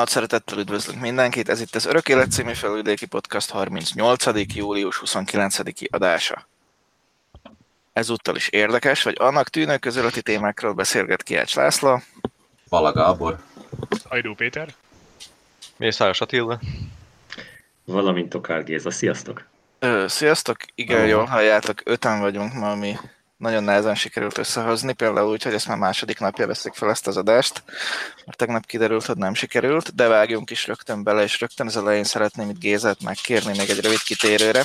Nagy szeretettel üdvözlünk mindenkit, ez itt az Örök Élet című felüldéki podcast 38. július 29. adása. Ezúttal is érdekes, vagy annak tűnő közöleti témákról beszélget Kiács László. Pala Gábor. Ajdó Péter. Mészáros Attila. Valamint Tokár Géza. Sziasztok! Ö, sziasztok, igen, jól halljátok, öten vagyunk ma, ami nagyon nehezen sikerült összehozni, például úgy, hogy ezt már második napja veszik fel ezt az adást, mert tegnap kiderült, hogy nem sikerült, de vágjunk is rögtön bele, és rögtön az elején szeretném itt Gézet megkérni még egy rövid kitérőre.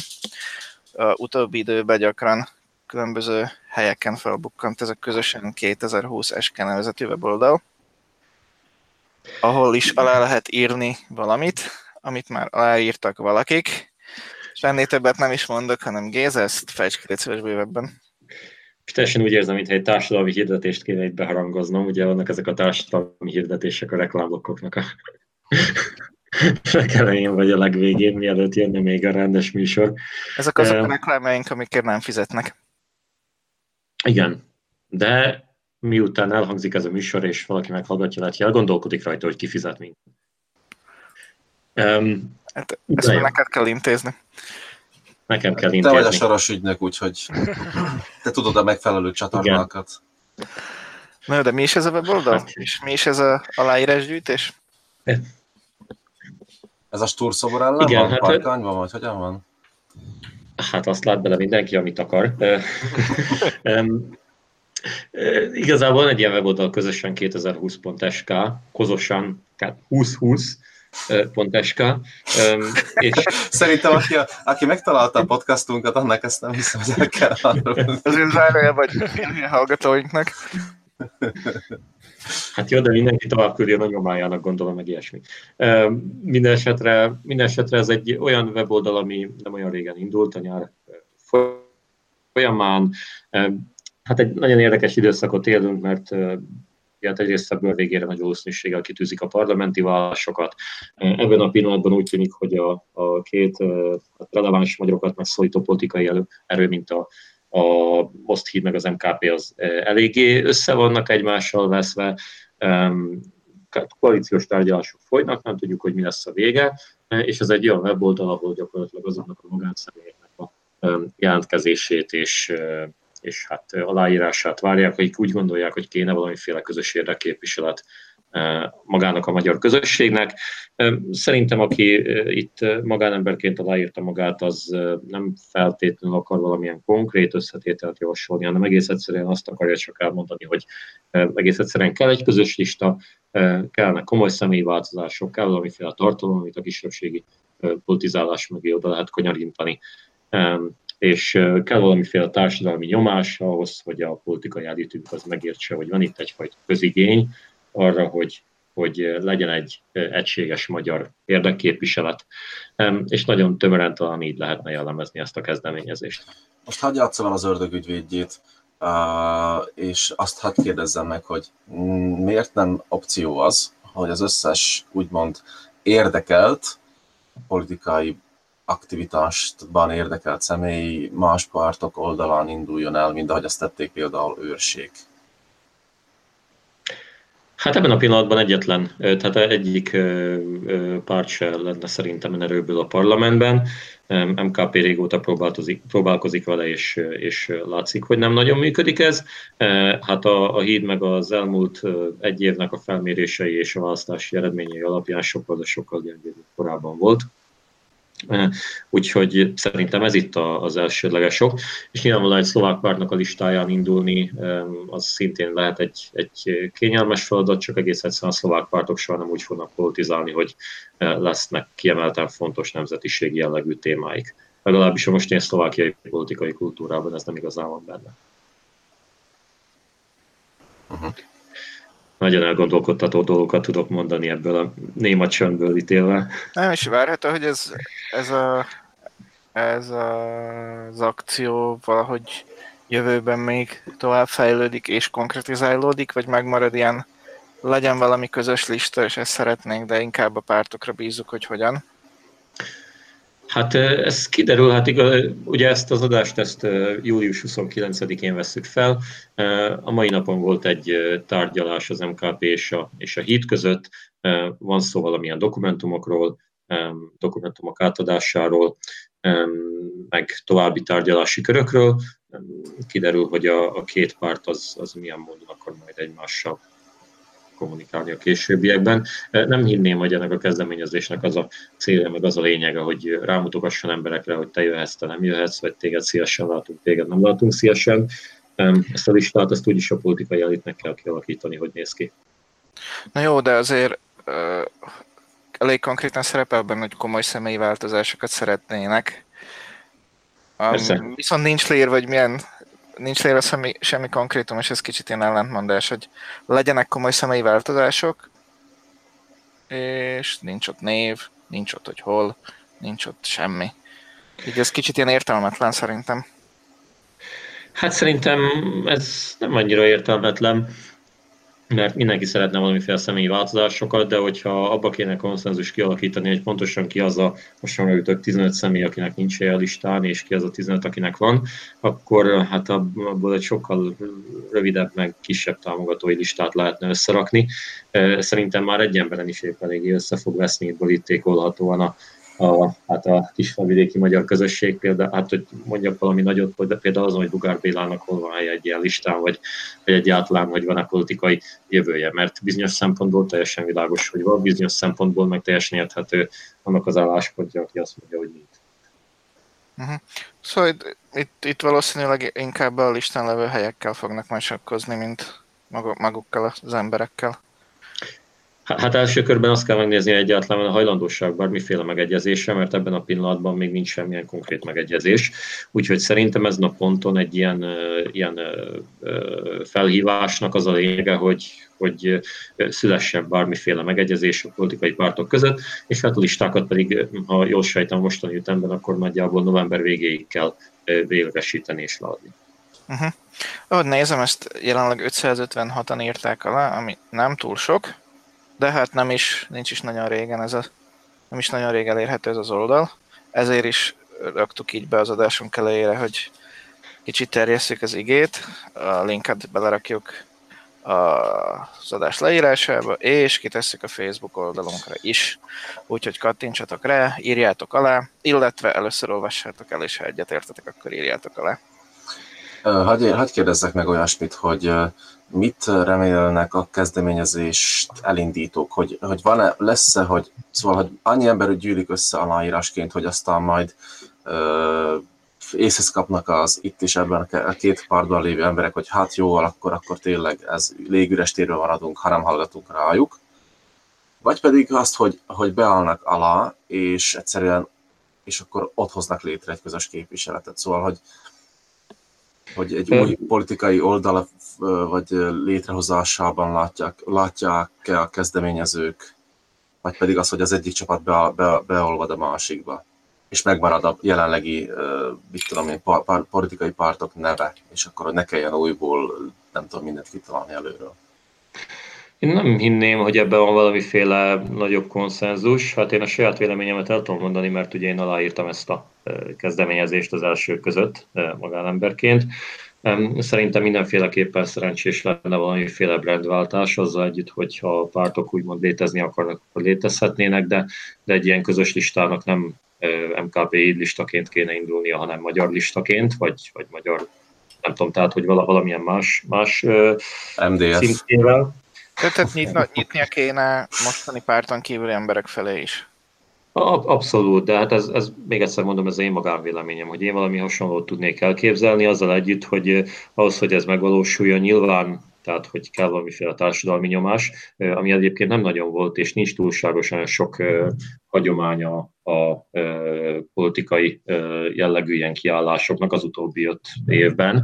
A utóbbi időben gyakran különböző helyeken felbukkant ez a közösen 2020 SK nevezetű weboldal, ahol is alá lehet írni valamit, amit már aláírtak valakik, és ennél többet nem is mondok, hanem Géza, ezt fejtsd ki bővebben. És teljesen úgy érzem, mintha egy társadalmi hirdetést kéne itt beharangoznom, ugye vannak ezek a társadalmi hirdetések a reklámokoknak a legelején vagy a legvégén, mielőtt jönne még a rendes műsor. Ezek azok a reklámjaink, amikért nem fizetnek. Igen, de miután elhangzik ez a műsor, és valaki meghallgatja, lehet, hogy elgondolkodik rajta, hogy kifizet minket. Um, hát ezt neked kell intézni. Nekem kell intézni. Te vagy a soros ügynök, úgyhogy te tudod a megfelelő csatornákat. Na, de mi is ez a weboldal? Hát, és mi is ez a aláírásgyűjtés? Ez a Sturszobor ellen Igen, van? Hát, Parkanyban, vagy hogyan van? Hát azt lát bele mindenki, amit akar. Igazából van egy ilyen weboldal közösen 2020.sk, kozosan 2020, .sk. És... Szerintem, aki, aki megtalálta a podcastunkat, annak ezt nem hiszem, hogy el kell arról. Az ő zárója vagy hallgatóinknak. Hát jó, de mindenki tovább küldi a nagyomájának, gondolom, meg ilyesmi. Minden esetre, minden esetre ez egy olyan weboldal, ami nem olyan régen indult, a nyár folyamán. Hát egy nagyon érdekes időszakot élünk, mert hát egyrészt ebből végére nagy valószínűséggel kitűzik a parlamenti válaszokat. Ebben a pillanatban úgy tűnik, hogy a, a két hát releváns magyarokat megszólító politikai elő, erő, mint a, a Most Híd meg az MKP az eléggé össze vannak egymással veszve, koalíciós tárgyalások folynak, nem tudjuk, hogy mi lesz a vége, és ez egy olyan weboldal, ahol gyakorlatilag azoknak a magánszemélyeknek a jelentkezését és és hát aláírását várják, akik úgy gondolják, hogy kéne valamiféle közös érdekképviselet magának a magyar közösségnek. Szerintem, aki itt magánemberként aláírta magát, az nem feltétlenül akar valamilyen konkrét összetételt javasolni, hanem egész egyszerűen azt akarja csak elmondani, hogy egész egyszerűen kell egy közös lista, kellene komoly személyi változások, kell valamiféle tartalom, amit a kisebbségi politizálás mögé oda lehet kanyarintani és kell valamiféle társadalmi nyomás ahhoz, hogy a politikai állítunk az megértse, hogy van itt egyfajta közigény arra, hogy, hogy legyen egy egységes magyar érdekképviselet, és nagyon tömören talán így lehetne jellemezni ezt a kezdeményezést. Most hagyj el az ördögügyvédjét, és azt hadd kérdezzem meg, hogy miért nem opció az, hogy az összes úgymond érdekelt politikai aktivitásban érdekelt személy más pártok oldalán induljon el, mint ahogy azt tették például őrség? Hát ebben a pillanatban egyetlen, tehát egyik párt se lenne szerintem erőből a parlamentben. MKP régóta próbálkozik vele, és, és látszik, hogy nem nagyon működik ez. Hát a, a híd meg az elmúlt egy évnek a felmérései és a választási eredményei alapján sokkal, de sokkal gyengébb korábban volt. Úgyhogy szerintem ez itt az elsődleges sok. És nyilvánvalóan egy szlovák pártnak a listáján indulni, az szintén lehet egy, egy kényelmes feladat, csak egész egyszerűen a szlovák pártok soha nem úgy fognak politizálni, hogy lesznek kiemelten fontos nemzetiségi jellegű témáik. Legalábbis a mostani szlovákiai politikai kultúrában ez nem igazán van benne. Uh-huh nagyon elgondolkodtató dolgokat tudok mondani ebből a néma csöndből ítélve. Nem is várható, hogy ez, ez, a, ez a, az akció valahogy jövőben még tovább fejlődik és konkretizálódik, vagy megmarad ilyen, legyen valami közös lista, és ezt szeretnénk, de inkább a pártokra bízunk, hogy hogyan? Hát ez kiderül, hát igaz, ugye ezt az adást ezt július 29-én veszük fel. A mai napon volt egy tárgyalás az MKP és a, és a HIT között. Van szó valamilyen dokumentumokról, dokumentumok átadásáról, meg további tárgyalási körökről. Kiderül, hogy a, a két párt az, az milyen módon akar majd egymással kommunikálni a későbbiekben. Nem hinném, hogy ennek a kezdeményezésnek az a célja, meg az a lényege, hogy rámutogasson emberekre, hogy te jöhetsz, te nem jöhetsz, vagy téged szívesen látunk, téged nem látunk szívesen. Ezt a listát ezt úgyis a politikai elitnek kell kialakítani, hogy néz ki. Na jó, de azért uh, elég konkrétan szerepel benne, hogy komoly személyi változásokat szeretnének. Um, viszont nincs lér, vagy milyen nincs léve semmi, semmi konkrétum, és ez kicsit ilyen ellentmondás, hogy legyenek komoly személyi változások, és nincs ott név, nincs ott, hogy hol, nincs ott semmi. Így ez kicsit ilyen értelmetlen szerintem. Hát szerintem ez nem annyira értelmetlen mert mindenki szeretne valamiféle személyi változásokat, de hogyha abba kéne konszenzus kialakítani, hogy pontosan ki az a, most már ütök 15 személy, akinek nincs a listán, és ki az a 15, akinek van, akkor hát abból egy sokkal rövidebb, meg kisebb támogatói listát lehetne összerakni. Szerintem már egy emberen is épp eléggé össze fog veszni borítékolhatóan a, a, hát a kisfalvidéki magyar közösség, például, hát hogy mondjak valami nagyot, hogy például azon, hogy Bugár Bélának hol van egy ilyen listán, vagy, vagy egyáltalán, hogy van a politikai jövője, mert bizonyos szempontból teljesen világos, hogy van, bizonyos szempontból meg teljesen érthető annak az álláspontja, aki azt mondja, hogy nincs. Uh-huh. Szóval itt, itt, itt valószínűleg inkább a listán levő helyekkel fognak majd mint magukkal az emberekkel. Hát első körben azt kell megnézni, egyáltalán a hajlandóság bármiféle megegyezésre, mert ebben a pillanatban még nincs semmilyen konkrét megegyezés. Úgyhogy szerintem ez a ponton egy ilyen, ilyen felhívásnak az a lényege, hogy, hogy szülessen bármiféle megegyezés a politikai pártok között, és hát a listákat pedig, ha jól sejtem mostani ütemben, akkor nagyjából november végéig kell véglegesíteni és leadni. Uh-huh. Ahogy nézem, ezt jelenleg 556-an írták alá, ami nem túl sok, de hát nem is, nincs is nagyon régen ez a, nem is nagyon rég elérhető ez az oldal, ezért is raktuk így be az adásunk elejére, hogy kicsit terjesszük az igét, a linket belerakjuk az adás leírásába, és kitesszük a Facebook oldalunkra is. Úgyhogy kattintsatok rá, írjátok alá, illetve először olvassátok el, és ha egyetértetek, akkor írjátok alá. Hagyj, hagy kérdezzek meg olyasmit, hogy mit remélnek a kezdeményezést elindítók, hogy, hogy van-e, lesz-e, hogy, szóval, hogy annyi ember gyűlik össze aláírásként, hogy aztán majd ö, észhez kapnak az itt is ebben a két pártban lévő emberek, hogy hát jó, akkor, akkor tényleg ez légüres térben maradunk, ha nem hallgatunk rájuk. Vagy pedig azt, hogy, hogy beállnak alá, és egyszerűen, és akkor ott hoznak létre egy közös képviseletet. Szóval, hogy, hogy egy új politikai oldal vagy létrehozásában látják, látják-e a kezdeményezők, vagy pedig az, hogy az egyik csapat be, be, beolvad a másikba, és megmarad a jelenlegi, mit tudom én, par, par, politikai pártok neve, és akkor ne kelljen újból, nem tudom, mindent kitalálni előről. Én nem hinném, hogy ebben van valamiféle nagyobb konszenzus. Hát én a saját véleményemet el tudom mondani, mert ugye én aláírtam ezt a kezdeményezést az első között magánemberként. Szerintem mindenféleképpen szerencsés lenne valamiféle brandváltás, azzal együtt, hogyha a pártok úgymond létezni akarnak, akkor létezhetnének, de, de egy ilyen közös listának nem MKB listaként kéne indulnia, hanem magyar listaként, vagy, vagy magyar, nem tudom, tehát, hogy valamilyen más, más MDS. szintjével. Tehát nyitna, nyitnia kéne mostani párton kívüli emberek felé is. Abszolút, de hát ez, ez még egyszer mondom, ez én magánvéleményem, hogy én valami hasonlót tudnék elképzelni, azzal együtt, hogy eh, ahhoz, hogy ez megvalósuljon, nyilván tehát hogy kell valamiféle társadalmi nyomás, ami egyébként nem nagyon volt, és nincs túlságosan sok hagyománya a politikai jellegű ilyen kiállásoknak az utóbbi öt évben.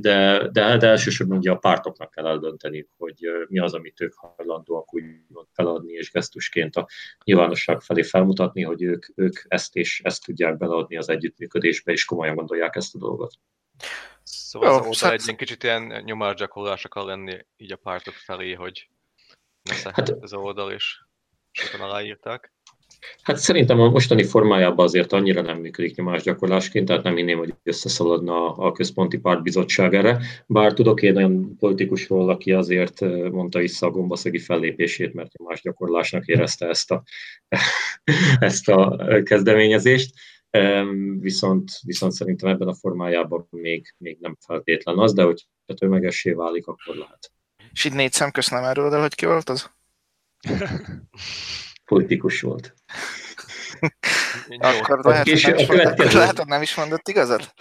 De, de, de elsősorban ugye a pártoknak kell eldönteni, hogy mi az, amit ők hajlandóak úgy feladni, és gesztusként a nyilvánosság felé felmutatni, hogy ők, ők ezt és ezt tudják beleadni az együttműködésbe, és komolyan gondolják ezt a dolgot. Szóval Jó, az oldal egy ilyen kicsit ilyen nyomásgyakorlásra kell lenni így a pártok felé, hogy ne hát, ez az oldal, és sokan aláírták. Hát szerintem a mostani formájában azért annyira nem működik nyomásgyakorlásként, tehát nem inném, hogy összeszaladna a központi pártbizottság erre. Bár tudok én olyan politikusról, aki azért mondta vissza a gombaszegi fellépését, mert nyomásgyakorlásnak érezte ezt a, ezt a kezdeményezést. Viszont, viszont szerintem ebben a formájában még, még nem feltétlen az, de hogy tömegessé válik, akkor lehet. És így négy szem köszönöm erről, de hogy ki volt az? politikus volt. Akkor lehet, hogy nem, következő... lehet, hogy nem is mondott igazat?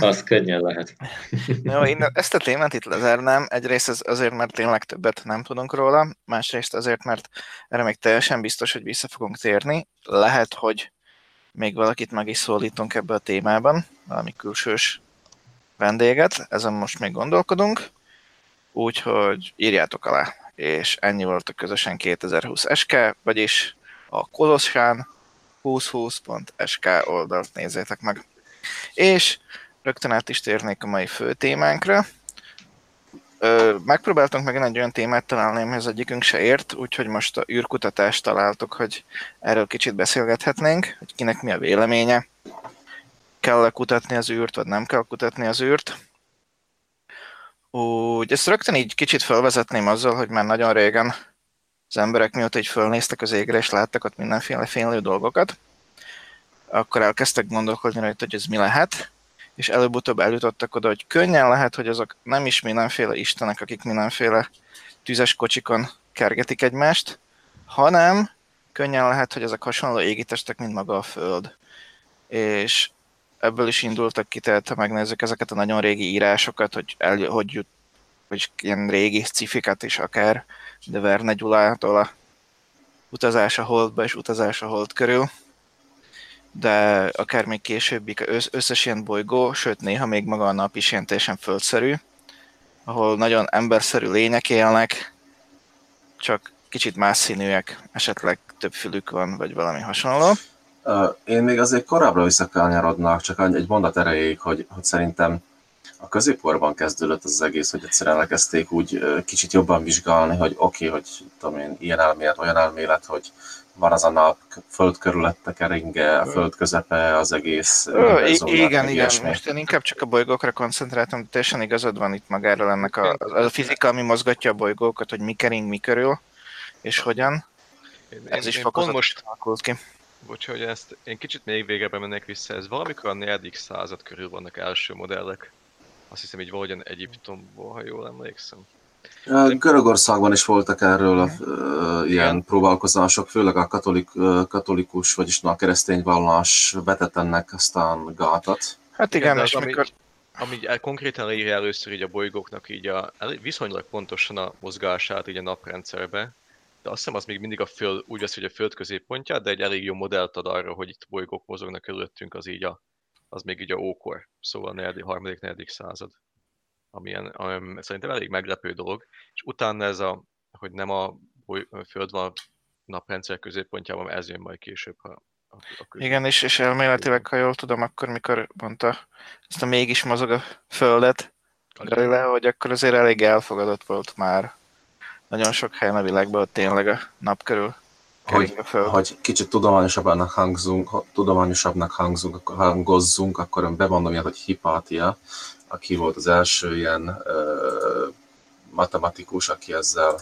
Az könnyen lehet. Jó, én ezt a témát itt lezárnám. Egyrészt az azért, mert tényleg többet nem tudunk róla, másrészt azért, mert erre még teljesen biztos, hogy vissza fogunk térni. Lehet, hogy még valakit meg is szólítunk ebbe a témában, valami külsős vendéget, ezen most még gondolkodunk, úgyhogy írjátok alá és ennyi volt a közösen 2020 SK, vagyis a Kolossán 2020.sk oldalt nézzétek meg. És rögtön át is térnék a mai fő témánkra. Megpróbáltunk meg egy olyan témát találni, amihez egyikünk se ért, úgyhogy most a űrkutatást találtuk, hogy erről kicsit beszélgethetnénk, hogy kinek mi a véleménye. Kell-e kutatni az űrt, vagy nem kell kutatni az űrt. Úgy, ezt rögtön így kicsit felvezetném azzal, hogy már nagyon régen az emberek mióta így fölnéztek az égre, és láttak ott mindenféle fénylő dolgokat, akkor elkezdtek gondolkodni rajta, hogy ez mi lehet, és előbb-utóbb eljutottak oda, hogy könnyen lehet, hogy azok nem is mindenféle istenek, akik mindenféle tüzes kocsikon kergetik egymást, hanem könnyen lehet, hogy ezek hasonló égitestek, mint maga a Föld. És ebből is indultak ki, tehát ha megnézzük ezeket a nagyon régi írásokat, hogy, el, hogy jut, vagy ilyen régi cifikat is akár, de Verne Gyulától a utazás a holdba és utazás a hold körül, de akár még későbbik összes ilyen bolygó, sőt néha még maga a nap is ilyen teljesen földszerű, ahol nagyon emberszerű lények élnek, csak kicsit más színűek, esetleg több fülük van, vagy valami hasonló. Én még azért korábbra visszakanyarodnak, csak egy mondat erejéig, hogy, hogy szerintem a középkorban kezdődött az egész, hogy egyszerűen elkezdték úgy kicsit jobban vizsgálni, hogy oké, okay, hogy tudom én, ilyen elmélet, olyan elmélet, hogy van az a nap, föld körülötte keringe, a föld közepe, az egész. Ö, igen, igen, most én inkább csak a bolygókra koncentráltam, de teljesen igazad van itt magáról ennek a, a fizika, ami mozgatja a bolygókat, hogy mi kering, mi körül, és hogyan. Én, Ez én, is én most ki Bocs, hogy ezt én kicsit még végebbre mennek vissza, ez valamikor a 4. század körül vannak első modellek. Azt hiszem így valahogyan Egyiptomból, ha jól emlékszem. Görögországban is voltak erről a, uh, ilyen próbálkozások, főleg a katolik, katolikus, vagyis a keresztény vallás vetett ennek aztán gátat. Hát igen, igen és az, mikor... Ami, ami konkrétan leírja először így a bolygóknak így a, viszonylag pontosan a mozgását így a naprendszerbe, de azt hiszem az még mindig a föld, úgy vesz, hogy a föld középpontját, de egy elég jó modellt ad arra, hogy itt bolygók mozognak körülöttünk, az így a, az még így a ókor, szóval a negyedik, harmadik, negyedik század. Amilyen, ami szerintem elég meglepő dolog. És utána ez a, hogy nem a, boly, a föld van a naprendszer középpontjában, ez jön majd később, ha a, a Igen, és, és elméletileg, ha jól tudom, akkor mikor mondta ezt a mégis mozog a földet, hogy akkor azért elég elfogadott volt már. Nagyon sok helyen a világban ott tényleg a nap körül hogy, hogy kicsit tudományosabbnak hangzunk, tudományosabbnak hangzunk, akkor hangozzunk, akkor bemondom ilyet, hogy Hipátia, aki volt az első ilyen matematikus, aki ezzel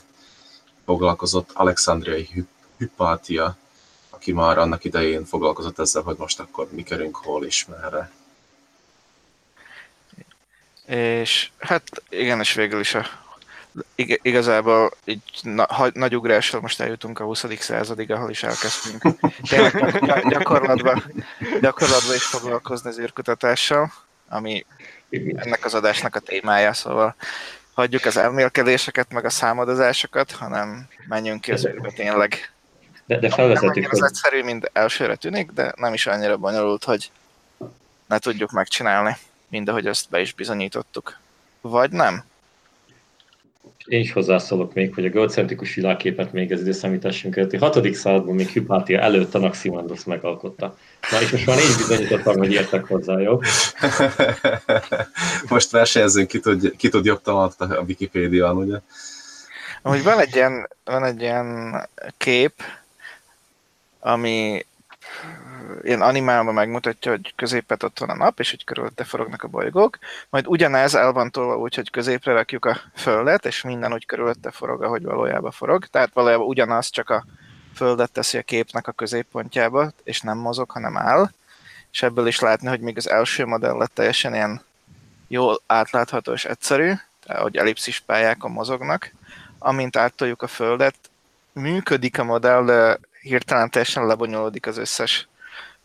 foglalkozott, Alexandriai Hypátia, aki már annak idején foglalkozott ezzel, hogy most akkor mi kerünk hol is merre. És hát igen, és végül is a Ig- igazából így na, ha, nagy ugrással most eljutunk a 20. századig, ahol is elkezdtünk tényleg gyakorlatban, gyakorlatban is foglalkozni az űrkutatással, ami ennek az adásnak a témája, szóval hagyjuk az elmélkedéseket, meg a számadozásokat, hanem menjünk ki az űrbe tényleg. De, de felvezetjük. Nem annyira egyszerű, mint elsőre tűnik, de nem is annyira bonyolult, hogy ne tudjuk megcsinálni, mind ahogy ezt be is bizonyítottuk. Vagy nem? Én is hozzászólok még, hogy a geocentrikus világképet még az időszámításunk előtti 6. században még Hypatia előtt Anaximandos megalkotta. Na és most már én bizonyítottam, hogy értek hozzá, jó? most versenyezünk, ki tud, ki tud jobb talált a Wikipédián, ugye? Amúgy van egy ilyen, van egy ilyen kép, ami ilyen animálban megmutatja, hogy középet ott van a nap, és hogy körülötte forognak a bolygók, majd ugyanez el van tolva úgy, hogy középre rakjuk a Földet, és minden úgy körülötte forog, ahogy valójában forog. Tehát valójában ugyanaz, csak a Földet teszi a képnek a középpontjába, és nem mozog, hanem áll. És ebből is látni, hogy még az első modell lett teljesen ilyen jól átlátható és egyszerű, tehát hogy ellipszis pályákon mozognak. Amint áttoljuk a Földet, működik a modell, de hirtelen teljesen lebonyolódik az összes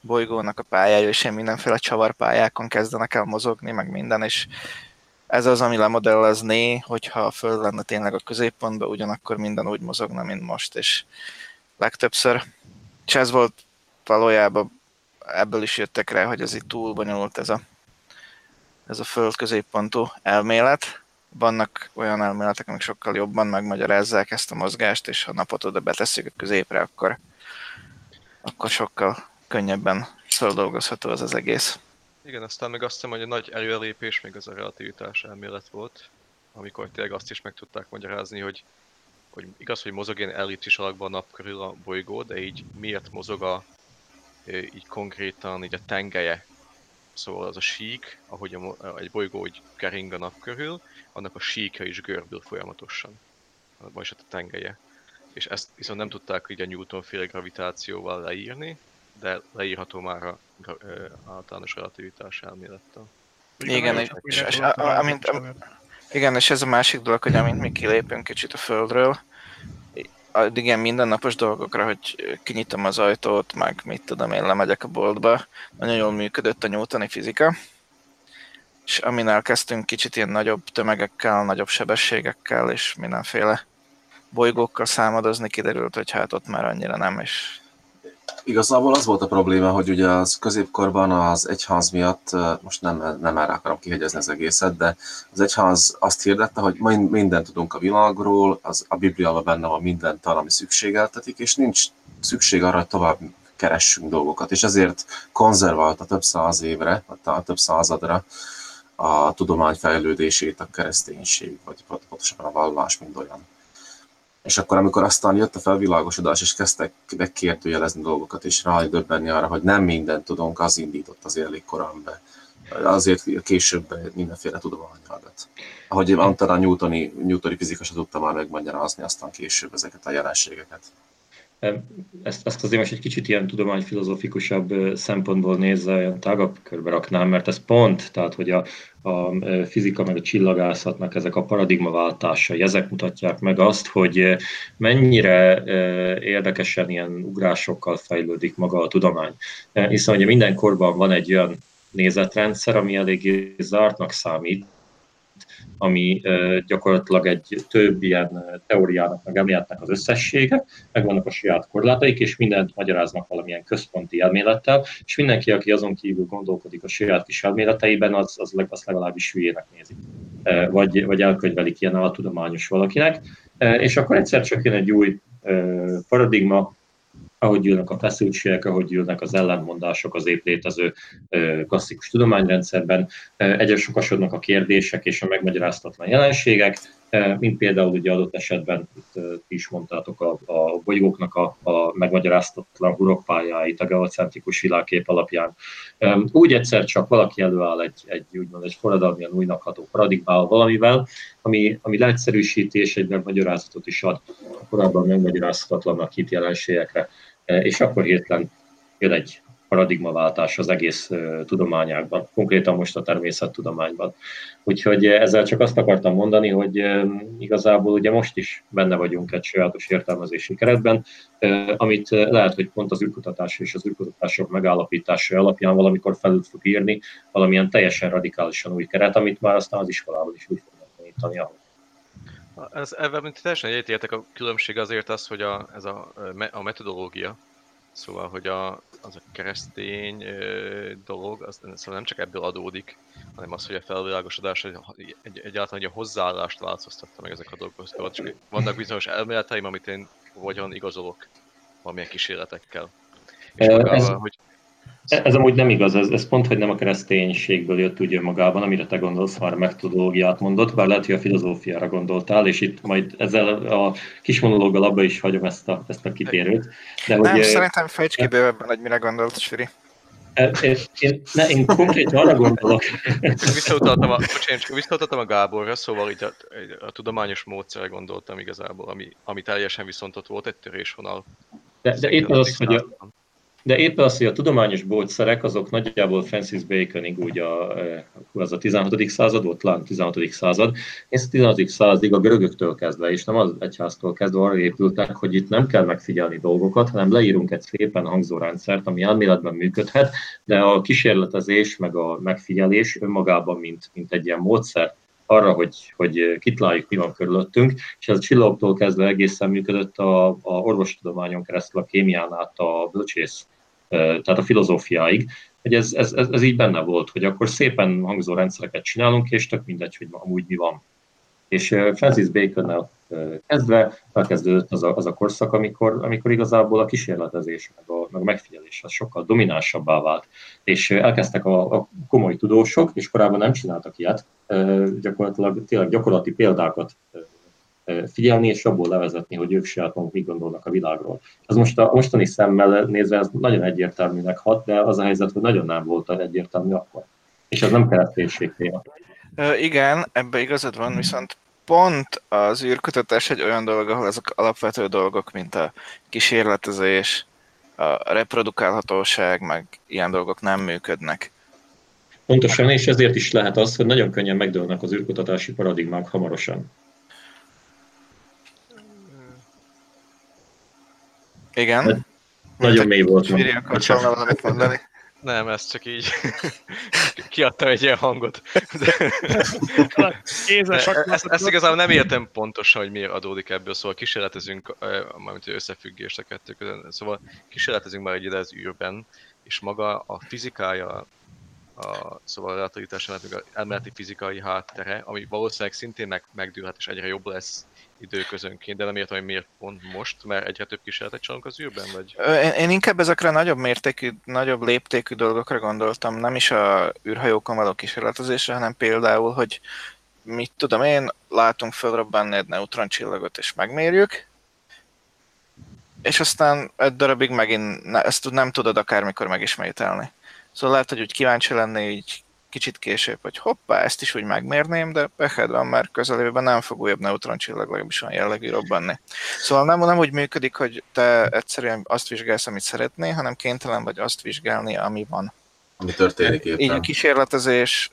bolygónak a pályája, és ilyen mindenféle csavarpályákon kezdenek el mozogni, meg minden, és ez az, ami lemodellezné, hogyha a Föld lenne tényleg a középpontban, ugyanakkor minden úgy mozogna, mint most, és legtöbbször. És ez volt valójában, ebből is jöttek rá, hogy ez itt túl bonyolult ez a, ez a Föld középpontú elmélet. Vannak olyan elméletek, amik sokkal jobban megmagyarázzák ezt a mozgást, és ha napot oda betesszük a középre, akkor, akkor sokkal könnyebben feldolgozható az az egész. Igen, aztán meg azt hiszem, hogy a nagy előrelépés még az a relativitás elmélet volt, amikor tényleg azt is meg tudták magyarázni, hogy, hogy igaz, hogy mozog ilyen ellipszis alakban a nap körül a bolygó, de így miért mozog a, így konkrétan így a tengelye, szóval az a sík, ahogy a, egy bolygó úgy kering a nap körül, annak a síka is görbül folyamatosan, vagyis hát a tengelye. És ezt viszont nem tudták így a Newton féle gravitációval leírni, de leírható már a általános relativitás elmélettel. Igen, és, és, és, amint, igen, és ez a másik dolog, hogy amint mi kilépünk kicsit a Földről, addig ilyen mindennapos dolgokra, hogy kinyitom az ajtót, meg mit tudom én, lemegyek a boltba, nagyon jól működött a newtoni fizika, és amin elkezdtünk kicsit ilyen nagyobb tömegekkel, nagyobb sebességekkel, és mindenféle bolygókkal számadozni, kiderült, hogy hát ott már annyira nem, és Igazából az volt a probléma, hogy ugye az középkorban az egyház miatt, most nem, nem erre akarom kihegyezni az egészet, de az egyház azt hirdette, hogy mindent tudunk a világról, az, a Bibliában benne van minden ami szükségeltetik, és nincs szükség arra, hogy tovább keressünk dolgokat, és ezért konzerválta több száz évre, a több századra a tudomány fejlődését a kereszténység, vagy pontosabban a vallás, mint olyan. És akkor, amikor aztán jött a felvilágosodás, és kezdtek megkérdőjelezni dolgokat, és döbbenni arra, hogy nem mindent tudunk, az indított az elég korán be. Azért később mindenféle tudományágat. Ahogy mondtad, a Newtoni, Newtoni fizika se tudta már megmagyarázni aztán később ezeket a jelenségeket. Ezt, ezt azért most egy kicsit ilyen tudományfilozófikusabb szempontból nézve, olyan tágabb körbe raknám, mert ez pont, tehát hogy a, a fizika meg a csillagászatnak ezek a paradigmaváltásai, ezek mutatják meg azt, hogy mennyire érdekesen ilyen ugrásokkal fejlődik maga a tudomány. Hiszen ugye minden korban van egy olyan nézetrendszer, ami eléggé zártnak számít, ami gyakorlatilag egy több ilyen teóriának, meg elméletnek az összessége, meg vannak a saját korlátaik, és mindent magyaráznak valamilyen központi elmélettel, és mindenki, aki azon kívül gondolkodik a saját kis elméleteiben, az, az, az legalábbis hülyének nézi. Vagy, vagy elkönyvelik ilyen altudományos valakinek, és akkor egyszer csak jön egy új paradigma, ahogy jönnek a feszültségek, ahogy jönnek az ellentmondások az épp létező klasszikus tudományrendszerben, egyre sokasodnak a kérdések és a megmagyaráztatlan jelenségek, mint például ugye adott esetben, itt ti is mondtátok, a, a bolygóknak a, a megmagyaráztatlan hurokpályáit a geocentrikus világkép alapján. Úgy egyszer csak valaki előáll egy, egy úgymond egy forradalmian újnak ható paradigmával valamivel, ami, ami leegyszerűsíti és egy megmagyarázatot is ad a korábban megmagyarázhatatlannak hit jelenségekre. E, és akkor hirtelen jön egy paradigmaváltás az egész e, tudományákban, konkrétan most a természettudományban. Úgyhogy ezzel csak azt akartam mondani, hogy igazából ugye most is benne vagyunk egy sajátos értelmezési keretben, amit lehet, hogy pont az űrkutatás és az űrkutatások megállapítása alapján valamikor felül fog írni valamilyen teljesen radikálisan új keret, amit már aztán az iskolában is úgy fognak tanítani, ahogy ez, ebben teljesen egyetértek, a különbség azért az, hogy a, ez a, a metodológia, szóval, hogy a, az a keresztény dolog, az szóval nem csak ebből adódik, hanem az, hogy a felvilágosodás egy, egy, egyáltalán egy a hozzáállást változtatta meg ezek a dolgok. Csak vannak bizonyos elméleteim, amit én hogyan igazolok valamilyen kísérletekkel. És magával, ez... hogy Ez amúgy nem igaz, ez, ez pont, hogy nem a kereszténységből jött úgy magában, amire te gondolsz, már metodológiát mondott, bár lehet, hogy a filozófiára gondoltál, és itt majd ezzel a kis monológgal abba is hagyom ezt a, ezt a kitérőt. De nem, hogy, szerintem fejts ki bővebben, hogy mire gondolt, Siri. Én, én, ne, én konkrétan arra gondolok. Visszautaltam a, visszautaltam a Gáborra, szóval így a, a, tudományos módszerre gondoltam igazából, ami, ami teljesen viszont ott volt egy törésvonal. De, de éppen az, hogy a, de éppen az, hogy a tudományos bógyszerek azok nagyjából Francis Baconig úgy a, eh, az a 16. század volt, talán 16. század, és a 16. századig a görögöktől kezdve, és nem az egyháztól kezdve arra épültek, hogy itt nem kell megfigyelni dolgokat, hanem leírunk egy szépen hangzó rendszert, ami elméletben működhet, de a kísérletezés meg a megfigyelés önmagában, mint, mint egy ilyen módszer, arra, hogy, hogy kitaláljuk, mi van körülöttünk, és ez a csillagtól kezdve egészen működött a, a orvostudományon keresztül, a kémián át a bölcsész, tehát a filozófiáig, hogy ez, ez, ez, ez így benne volt, hogy akkor szépen hangzó rendszereket csinálunk, és tök mindegy, hogy amúgy mi van. És Francis Baconnel kezdve elkezdődött az a, az a korszak, amikor, amikor igazából a kísérletezés, meg a, meg a megfigyelés az sokkal dominánsabbá vált. És elkezdtek a, a komoly tudósok, és korábban nem csináltak ilyet, gyakorlatilag tényleg gyakorlati példákat figyelni, és abból levezetni, hogy ők saját maguk mit gondolnak a világról. Ez most a mostani szemmel nézve ez nagyon egyértelműnek hat, de az a helyzet, hogy nagyon nem volt egyértelmű akkor. És ez nem kereszténység téma. Igen, ebbe igazad van, viszont pont az űrkutatás egy olyan dolog, ahol ezek alapvető dolgok, mint a kísérletezés, a reprodukálhatóság, meg ilyen dolgok nem működnek. Pontosan, és ezért is lehet az, hogy nagyon könnyen megdőlnek az űrkutatási paradigmák hamarosan. Igen. Hát, nagyon mély volt. Firi, akarsz valamit mondani? Nem, ez csak így kiadtam egy ilyen hangot. De... De ezt, ezt igazából nem értem pontosan, hogy miért adódik ebből, szóval kísérletezünk, mármint összefüggést a kettő között, szóval kísérletezünk már egy ide az űrben, és maga a fizikája, a, szóval a relativitás elméleti fizikai háttere, ami valószínűleg szintén meg, megdőlhet és egyre jobb lesz időközönként, de nem értem, hogy miért pont most, mert egyre több kísérletet csinálunk az űrben, vagy? Én, én inkább ezekre nagyobb mértékű, nagyobb léptékű dolgokra gondoltam, nem is a űrhajókon való kísérletezésre, hanem például, hogy mit tudom én, látunk fölrobbanni egy neutroncsillagot és megmérjük, és aztán egy darabig megint ne, ezt nem tudod akármikor megismételni. Szóval lehet, hogy úgy kíváncsi lenni így kicsit később, hogy hoppá, ezt is úgy megmérném, de peked van, mert közelében nem fog újabb neutroncsillag legalábbis olyan jellegű robbanni. Szóval nem, nem úgy működik, hogy te egyszerűen azt vizsgálsz, amit szeretnél, hanem kénytelen vagy azt vizsgálni, ami van. Ami történik éppen. Így a kísérletezés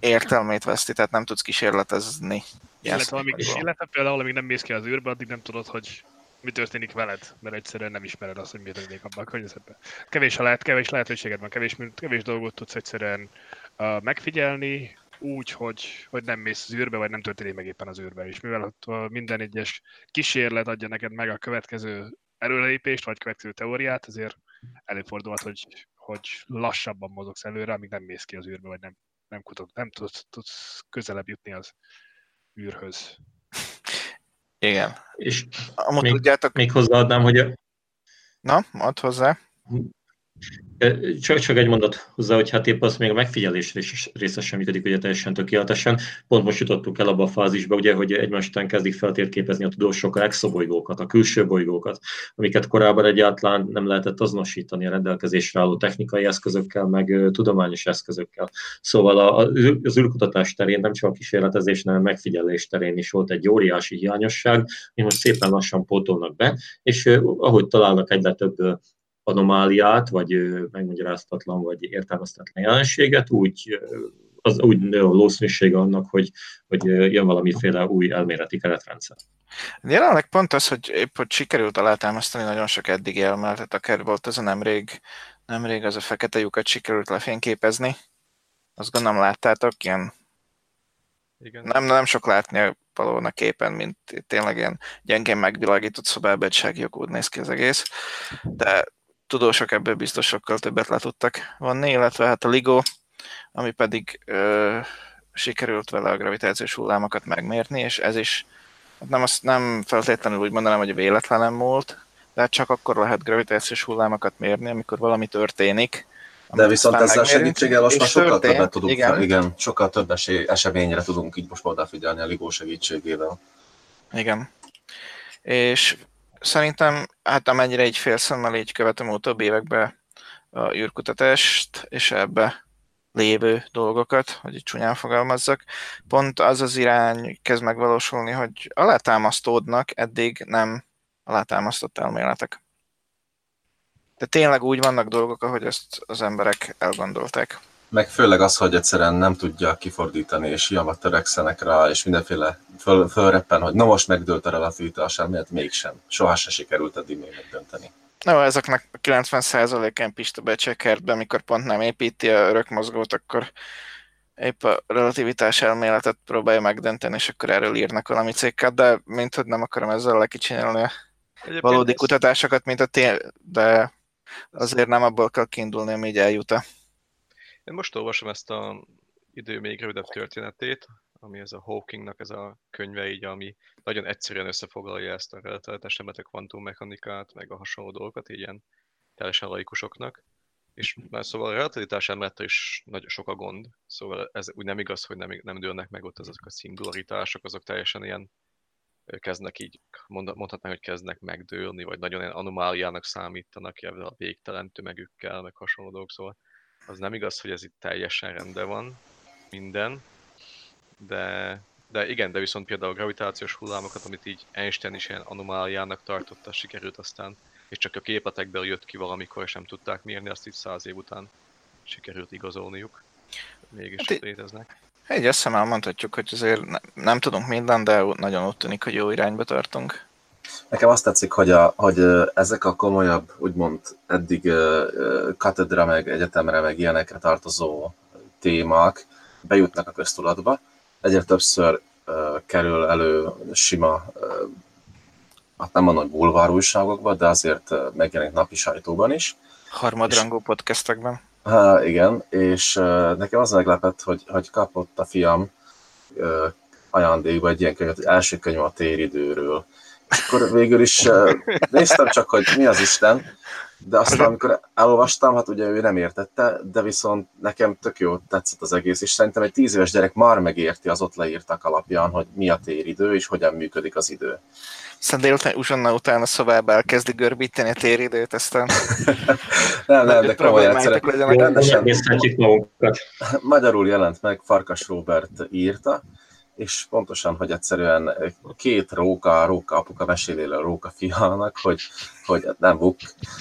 értelmét veszti, tehát nem tudsz kísérletezni. Illetve amíg kísérletet, például amíg nem mész ki az űrbe, addig nem tudod, hogy mi történik veled, mert egyszerűen nem ismered azt, hogy mi történik abban a környezetben. Kevés, a lehet, kevés lehetőséged van, kevés, kevés dolgot tudsz egyszerűen megfigyelni, úgy, hogy, hogy nem mész az űrbe, vagy nem történik meg éppen az űrbe. És mivel ott minden egyes kísérlet adja neked meg a következő erőlépést, vagy következő teóriát, azért előfordulhat, hogy, hogy lassabban mozogsz előre, amíg nem mész ki az űrbe, vagy nem, nem, kutok, nem tudsz, tudsz közelebb jutni az űrhöz. Igen. És Amúgy még, tudjátok... még hozzáadnám, hogy... A... Na, add hozzá. Csak, csak egy mondat hozzá, hogy hát épp az még a megfigyelés része sem működik ugye teljesen tökéletesen. Pont most jutottunk el abba a fázisba, ugye, hogy egymás után kezdik feltérképezni a tudósok a exobolygókat, a külső bolygókat, amiket korábban egyáltalán nem lehetett azonosítani a rendelkezésre álló technikai eszközökkel, meg tudományos eszközökkel. Szóval a, az űrkutatás terén nem csak a kísérletezés, hanem a megfigyelés terén is volt egy óriási hiányosság, ami most szépen lassan pótolnak be, és ahogy találnak egyre több anomáliát, vagy megmagyaráztatlan, vagy értelmeztetlen jelenséget, úgy az úgy nő a valószínűsége annak, hogy, hogy jön valamiféle új elméleti keretrendszer. Jelenleg pont az, hogy épp hogy sikerült alátámasztani nagyon sok eddig elméletet, akár volt az a nemrég, nemrég az a fekete lyukat sikerült lefényképezni. Azt gondolom láttátok, ilyen igen. Nem, nem sok látni a valónak képen, mint tényleg ilyen gyengén megvilágított szobában egy úgy néz ki az egész. De tudósok ebből biztos sokkal többet le tudtak vonni, illetve hát a LIGO, ami pedig ö, sikerült vele a gravitációs hullámokat megmérni, és ez is hát nem, azt nem feltétlenül úgy mondanám, hogy véletlenem múlt, de hát csak akkor lehet gravitációs hullámokat mérni, amikor valami történik, De viszont ezzel segítséggel most már sokkal történt, többet tudunk, igen. igen. igen, sokkal több esély, eseményre tudunk így most odafigyelni a Ligó segítségével. Igen. És szerintem, hát amennyire így félszemmel így követem utóbbi években a űrkutatást, és ebbe lévő dolgokat, hogy így csúnyán fogalmazzak, pont az az irány kezd megvalósulni, hogy alátámasztódnak eddig nem alátámasztott elméletek. De tényleg úgy vannak dolgok, ahogy ezt az emberek elgondolták. Meg főleg az, hogy egyszerűen nem tudja kifordítani, és hiába törekszenek rá, és mindenféle föl, fölreppen, hogy na most megdőlt a relativitás elmélet, mégsem. Soha se sikerült eddig még megdönteni. No, ezeknek a 90%-án Pista becsekertbe, amikor pont nem építi a örökmozgót, akkor épp a relativitás elméletet próbálja megdönteni, és akkor erről írnak valami cikket, de mint hogy nem akarom ezzel lekicsinyelni a valódi kutatásokat, mint a tény, de azért nem abból kell kiindulni, ami így eljut -e. Én most olvasom ezt a idő még rövidebb történetét, ami ez a Hawkingnak ez a könyve így, ami nagyon egyszerűen összefoglalja ezt a relativitás elméletek kvantummechanikát, meg a hasonló dolgokat, így ilyen teljesen laikusoknak. És már szóval a relativitás elmélettel is nagyon sok a gond, szóval ez úgy nem igaz, hogy nem, nem dőlnek meg ott azok a szingularitások, azok teljesen ilyen kezdnek így, mond- mondhatnánk, hogy kezdnek megdőlni, vagy nagyon ilyen anomáliának számítanak ebben a végtelen tömegükkel, meg hasonló dolgok, szóval az nem igaz, hogy ez itt teljesen rendben van, minden, de, de igen, de viszont például a gravitációs hullámokat, amit így Einstein is ilyen anomáliának tartotta, sikerült aztán, és csak a képletekből jött ki valamikor, és nem tudták mérni, azt így száz év után sikerült igazolniuk. Mégis Hát léteznek. Egy eszemmel mondhatjuk, hogy azért ne, nem tudunk mindent, de nagyon úgy tűnik, hogy jó irányba tartunk. Nekem azt tetszik, hogy, a, hogy ezek a komolyabb, úgymond eddig katedra, meg egyetemre, meg ilyenekre tartozó témák bejutnak a köztudatba. Egyre többször kerül elő sima, hát nem mondom, hogy bulvár újságokba, de azért megjelenik napi sajtóban is. Harmadrangú podcastekben. Há, igen, és nekem az meglepett, hogy, hogy kapott a fiam ajándékba egy ilyen könyvet, hogy első könyv a téridőről. És akkor végül is uh, néztem csak, hogy mi az Isten, de aztán amikor elolvastam, hát ugye ő nem értette, de viszont nekem tök jó tetszett az egész, és szerintem egy tíz éves gyerek már megérti az ott leírtak alapján, hogy mi a téridő, és hogyan működik az idő. Aztán délután uzsonna után a szobába elkezdi görbíteni a téridőt, aztán Nem, nem, de komoly problémáitok egyszerűen. rendesen. magunkat. Magyarul jelent meg, Farkas Robert írta, és pontosan, hogy egyszerűen két róka, róka apuka meséli el a róka fiának, hogy, hogy nem vuk,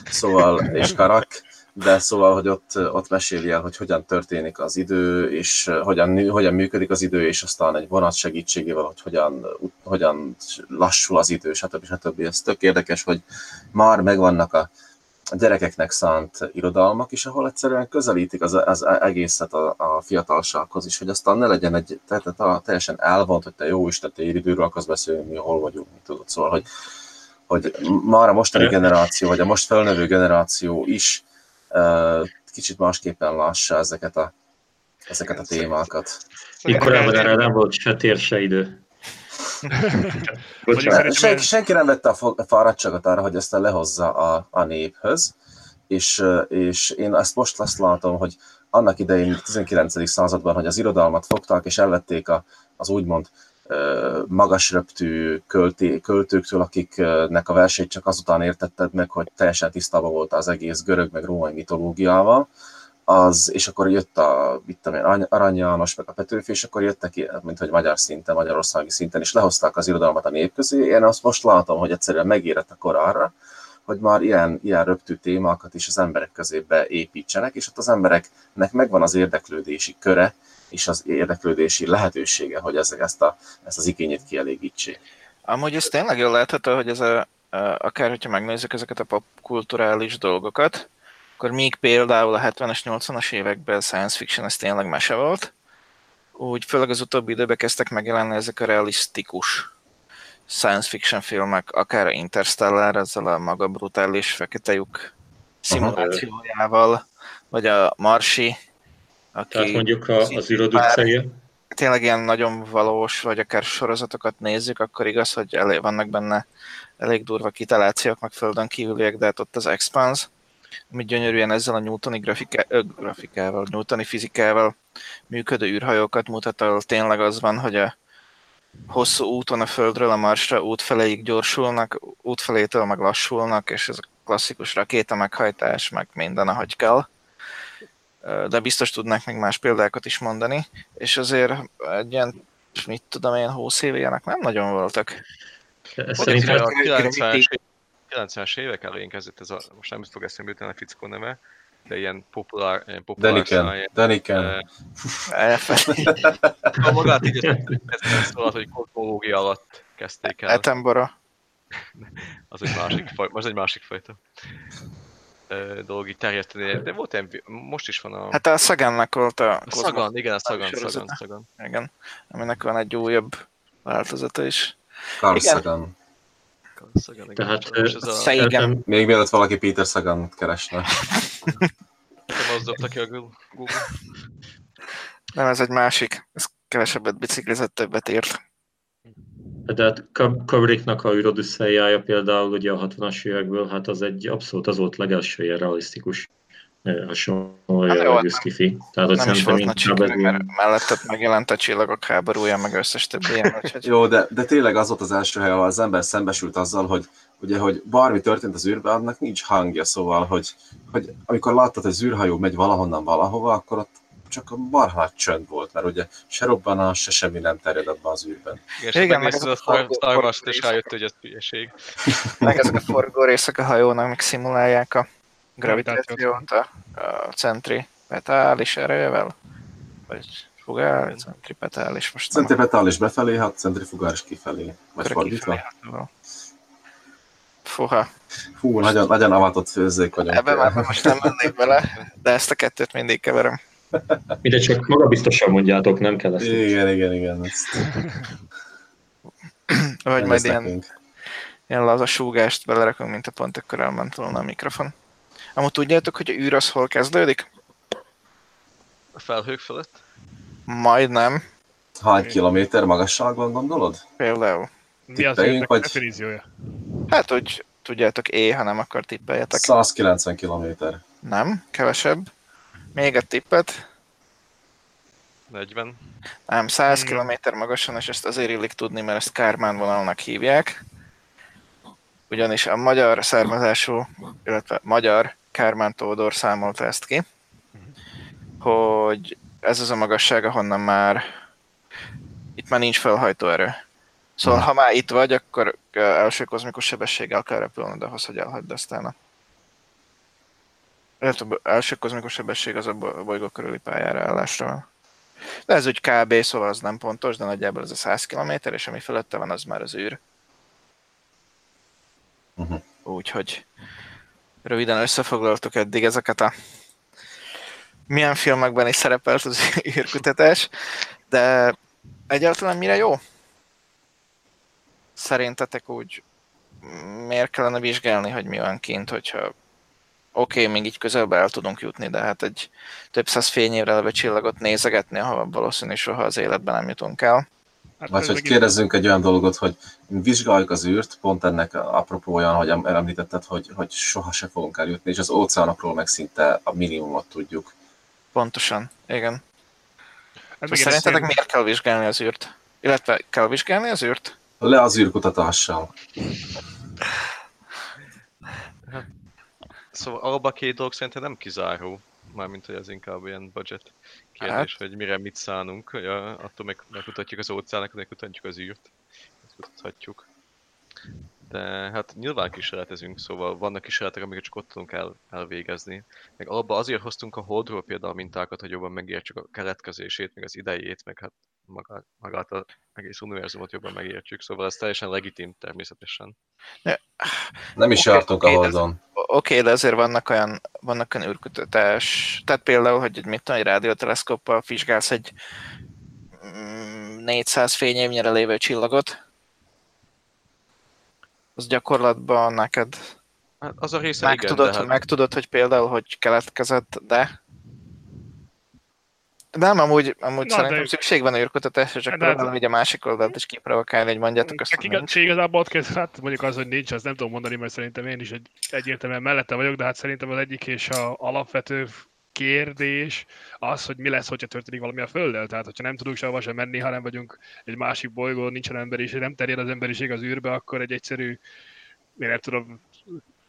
szóval, és karak, de szóval, hogy ott, ott meséli el, hogy hogyan történik az idő, és hogyan, hogyan működik az idő, és aztán egy vonat segítségével, hogy hogyan, hogyan lassul az idő, stb. stb. Ez tök érdekes, hogy már megvannak a, a gyerekeknek szánt irodalmak is, ahol egyszerűen közelítik az, az egészet a, a fiatalsághoz is, hogy aztán ne legyen egy tehát, tehát teljesen elvont, hogy te jó Isten, te időről akarsz beszélni, mi hol vagyunk, mi tudod. Szóval, hogy, hogy már a mostani generáció, vagy a most felnövő generáció is uh, kicsit másképpen lássa ezeket a, ezeket a témákat. Így korábban erre nem volt se tér, se idő. Szerintem Senki, nem vette a fáradtságot arra, hogy ezt lehozza a, a néphöz, és, és én ezt most azt látom, hogy annak idején, a 19. században, hogy az irodalmat fogták és elvették a, az úgymond magasröptű költé, költőktől, akiknek a versét csak azután értetted meg, hogy teljesen tisztában volt az egész görög meg római mitológiával, az, és akkor jött a, mit tudom én, Arany- János, meg a Petőfi, és akkor jöttek, ki, mint hogy magyar szinten, magyarországi szinten, és lehozták az irodalmat a nép közé. Én azt most látom, hogy egyszerűen megérett a kor arra, hogy már ilyen, ilyen röptű témákat is az emberek közébe építsenek, és ott az embereknek megvan az érdeklődési köre, és az érdeklődési lehetősége, hogy ezek, ezt, a, ezt az igényét kielégítsék. Amúgy ez tényleg jól látható, hogy ez a, a, akár hogyha megnézzük ezeket a popkulturális dolgokat, akkor míg például a 70-es, 80-as években science fiction ez tényleg mese volt, úgy főleg az utóbbi időben kezdtek megjelenni ezek a realisztikus science fiction filmek, akár a Interstellar, ezzel a maga brutális fekete lyuk szimulációjával, vagy a Marsi, aki Tehát mondjuk a, az űrod utcája. tényleg ilyen nagyon valós, vagy akár sorozatokat nézzük, akkor igaz, hogy elég, vannak benne elég durva kitalációk, meg földön kívüliek, de hát ott az Expanse, ami gyönyörűen ezzel a Newtoni grafika, ö, grafikával, Newtoni fizikával működő űrhajókat mutat, ahol tényleg az van, hogy a hosszú úton a Földről a Marsra útfeléig gyorsulnak, útfelétől meg lassulnak, és ez a klasszikus rakéta meghajtás, meg minden, ahogy kell. De biztos tudnák még más példákat is mondani, és azért egy ilyen, mit tudom én, 20 éve ilyenek nem nagyon voltak. Szerintem a 90-es 90-es évek elején kezdett ez a, most nem fog eszembe jutni a fickó neve, de ilyen populár, ilyen populár Daniken. Elfelejtettem. A magát így ez szóval, hogy kozmológia alatt kezdték el. Attenborough. Az egy másik, faj, az egy másik fajta dolog így terjeszteni. De volt ilyen, most is van a... Hát a Sagannak volt a, a Szagan, igen, a Szagan. Szagan, Szagan. Igen, aminek van egy újabb változata is. Carl Igen. Szagan, igen. Tehát, És ez a, Sagan. Még mielőtt valaki Peter Sagan keresne. nem az dobta ki a Google. Nem, ez egy másik. Ez kevesebbet biciklizett, többet írt. De hát Kub- Kubricknak a űrodüsszejája például ugye a 60-as évekből, hát az egy abszolút az volt legelső ilyen realisztikus eh, Hát jó, hát a skifi. Tehát hogy Nem is volt nagy ilyen- mert mellettet megjelent a csillagok háborúja, meg összes többi ilyen, úgyhogy Jó, de, de tényleg az volt az első hely, ahol az ember szembesült azzal, hogy ugye, hogy bármi történt az űrben, annak nincs hangja, szóval, hogy, hogy amikor láttad, hogy az űrhajó megy valahonnan valahova, akkor ott csak a marha nagy csönd volt, mert ugye se robbanás, se semmi nem terjed abban az űrben. Igen, és Igen, meg a Star, Wars-t, forgó és rájött, hogy ez hülyeség. meg ezek a forgó részek a hajónak, meg szimulálják a gravitációt a, a centripetális erővel, vagy fugál, centripetális, most Centripetális befelé, hát centrifugális kifelé, vagy fordítva. Fuha, Fú, nagyon, nagyon avatott főzzék vagyunk. ebbe már most nem mennék bele, de ezt a kettőt mindig keverem. Mindegy, csak magabiztosan mondjátok, nem kell ezt. Igen, igen, igen. Ezt Vagy majd ilyen, ilyen laza súgást belerakunk, mint a pont akkor elment volna a mikrofon. Amúgy tudjátok, hogy a űr az hol kezdődik? A felhők fölött. Majdnem, Hány kilométer magasságban gondolod? például. Mi az űrnek vagy- definíciója? Hát, hogy tudjátok, é, ha nem, akkor tippeljetek. 190 kilométer. Nem, kevesebb. Még egy tippet. 40. Nem, 100 Hmm. km magasan, és ezt azért illik tudni, mert ezt Kármán vonalnak hívják. Ugyanis a magyar származású, illetve magyar Kármán Tódor számolta ezt ki, hogy ez az a magasság, ahonnan már itt már nincs felhajtó erő. Szóval, ha már itt vagy, akkor első kozmikus sebességgel kell repülnöd ahhoz, hogy elhagyd aztán a b- első kozmikus sebesség az a bo- bolygó körüli pályára állásra van. De ez úgy kb. szóval az nem pontos, de nagyjából ez a 100 km, és ami fölötte van, az már az űr. Mhm. Úgyhogy röviden összefoglaltuk eddig ezeket a milyen filmekben is szerepelt az űrkutatás, de egyáltalán mire jó? Szerintetek úgy miért kellene vizsgálni, hogy mi van kint, hogyha oké, okay, még így közelbe el tudunk jutni, de hát egy több száz fényévre levő csillagot nézegetni, ahova valószínű soha az életben nem jutunk el. Hát Vagy hogy kérdezzünk egy olyan dolgot, hogy vizsgáljuk az űrt, pont ennek apropó olyan, hogy em- említetted, hogy, hogy soha se fogunk eljutni, és az óceánokról meg szinte a minimumot tudjuk. Pontosan, igen. megint egy szerintetek miért kell vizsgálni az űrt? Illetve kell vizsgálni az űrt? Le az űrkutatással. Szóval alapban a két dolog szerintem nem kizáró. Mármint, hogy ez inkább ilyen budget kérdés, Hát. hogy mire mit szánunk. hogy a- attól meg, megkutatjuk az óceánokat, megkutatjuk az űrt. Ezt kutathatjuk. De hát nyilván kísérletezünk, szóval vannak kísérletek, amiket csak ott tudunk el, elvégezni. Meg alapban azért hoztunk a Holdról például mintákat, hogy jobban megértsük a keletkezését, meg az idejét, meg hát magát, magát az egész univerzumot jobban megértsük, szóval ez teljesen legitim természetesen. Nem is Oké, jártunk a oké, de- Holdon. Oké, de azért vannak olyan, vannak olyan űrkutatás, tehát például, hogy egy, mit tudom, egy rádióteleszkóppal vizsgálsz egy mm, 400 fényévnyire lévő csillagot, az gyakorlatban neked Hát az a része igen, megtudod, de hát... megtudod, hogy például, hogy keletkezett, de Nem, amúgy, amúgy Na, szerintem de- szükség van a űrkutatásra, csak De hát- próbálom így a másik oldalt is kiprovokálni, hogy mondjátok azt, hogy igaz, nincs. igazából ott kezd, hát mondjuk az, hogy nincs, azt nem tudom mondani, mert szerintem én is egy, egyértelműen mellette vagyok, de hát szerintem az egyik és a alapvető kérdés az, hogy mi lesz, hogyha történik valami a Földdel. Tehát, hogyha nem tudunk sehova sem menni, hanem vagyunk egy másik bolygón, nincsen emberiség, nem terjed az emberiség az űrbe, akkor egy egyszerű, én nem tudom,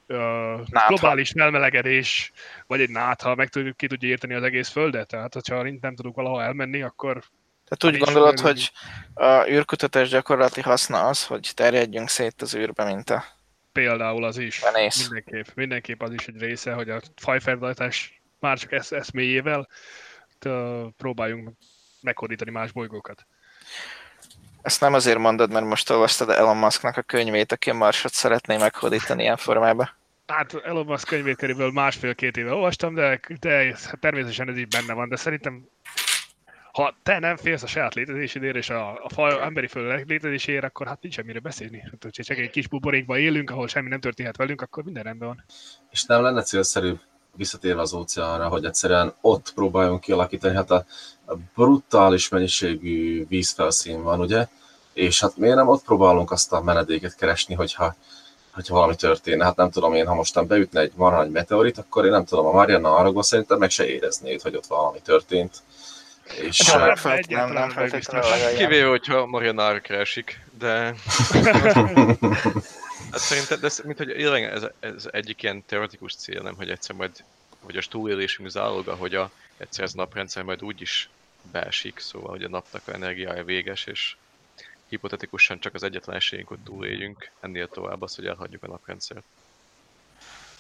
uh, globális felmelegedés, vagy egy nátha meg tudjuk, ki tudja érteni az egész Földet. Tehát, hogyha nem tudunk valahol elmenni, akkor Tehát úgy gondolod, hogy a űrkutatás gyakorlati haszna az, hogy terjedjünk szét az űrbe, mint a Például az is. Benész. Mindenképp, mindenképp az is egy része, hogy a fajfenntartás már csak esz, eszméjével próbáljunk meghódítani más bolygókat. Ezt nem azért mondod, mert most olvastad Elon Musknak a könyvét, aki a Marsot szeretné meghódítani ilyen formába. Hát Elon Musk könyvét körülbelül másfél-két éve olvastam, de, de természetesen ez így benne van, de szerintem ha te nem félsz a saját létezésedért és a, a faj, emberi föld létezéséért, akkor hát nincs miről beszélni. Hát, hogyha csak egy kis buborékban élünk, ahol semmi nem történhet velünk, akkor minden rendben van. És nem lenne célszerűbb visszatérve az óceánra, hogy egyszerűen ott próbáljunk kialakítani, hát a brutális mennyiségű vízfelszín van, ugye? És hát miért nem ott próbálunk azt a menedéket keresni, hogyha, hogyha valami történne? Hát nem tudom én, ha mostan beütne egy marha nagy meteorit, akkor én nem tudom, a Mariana arra szerintem meg se éreznéd, hogy ott valami történt. És Nem, eh, nem, fel- nem, nem feltétlenül biztos. olyan. Kivéve, hogyha Marianára esik, de... Hát szerintem, de ez, mint hogy ez, ez, egyik ilyen teoretikus cél, nem, hogy egyszer majd, hogy a túlélésünk záloga, hogy a, egyszer ez naprendszer majd úgy is beesik, szóval, hogy a napnak a energiája véges, és hipotetikusan csak az egyetlen esélyünk, hogy túléljünk, ennél tovább az, hogy elhagyjuk a naprendszert.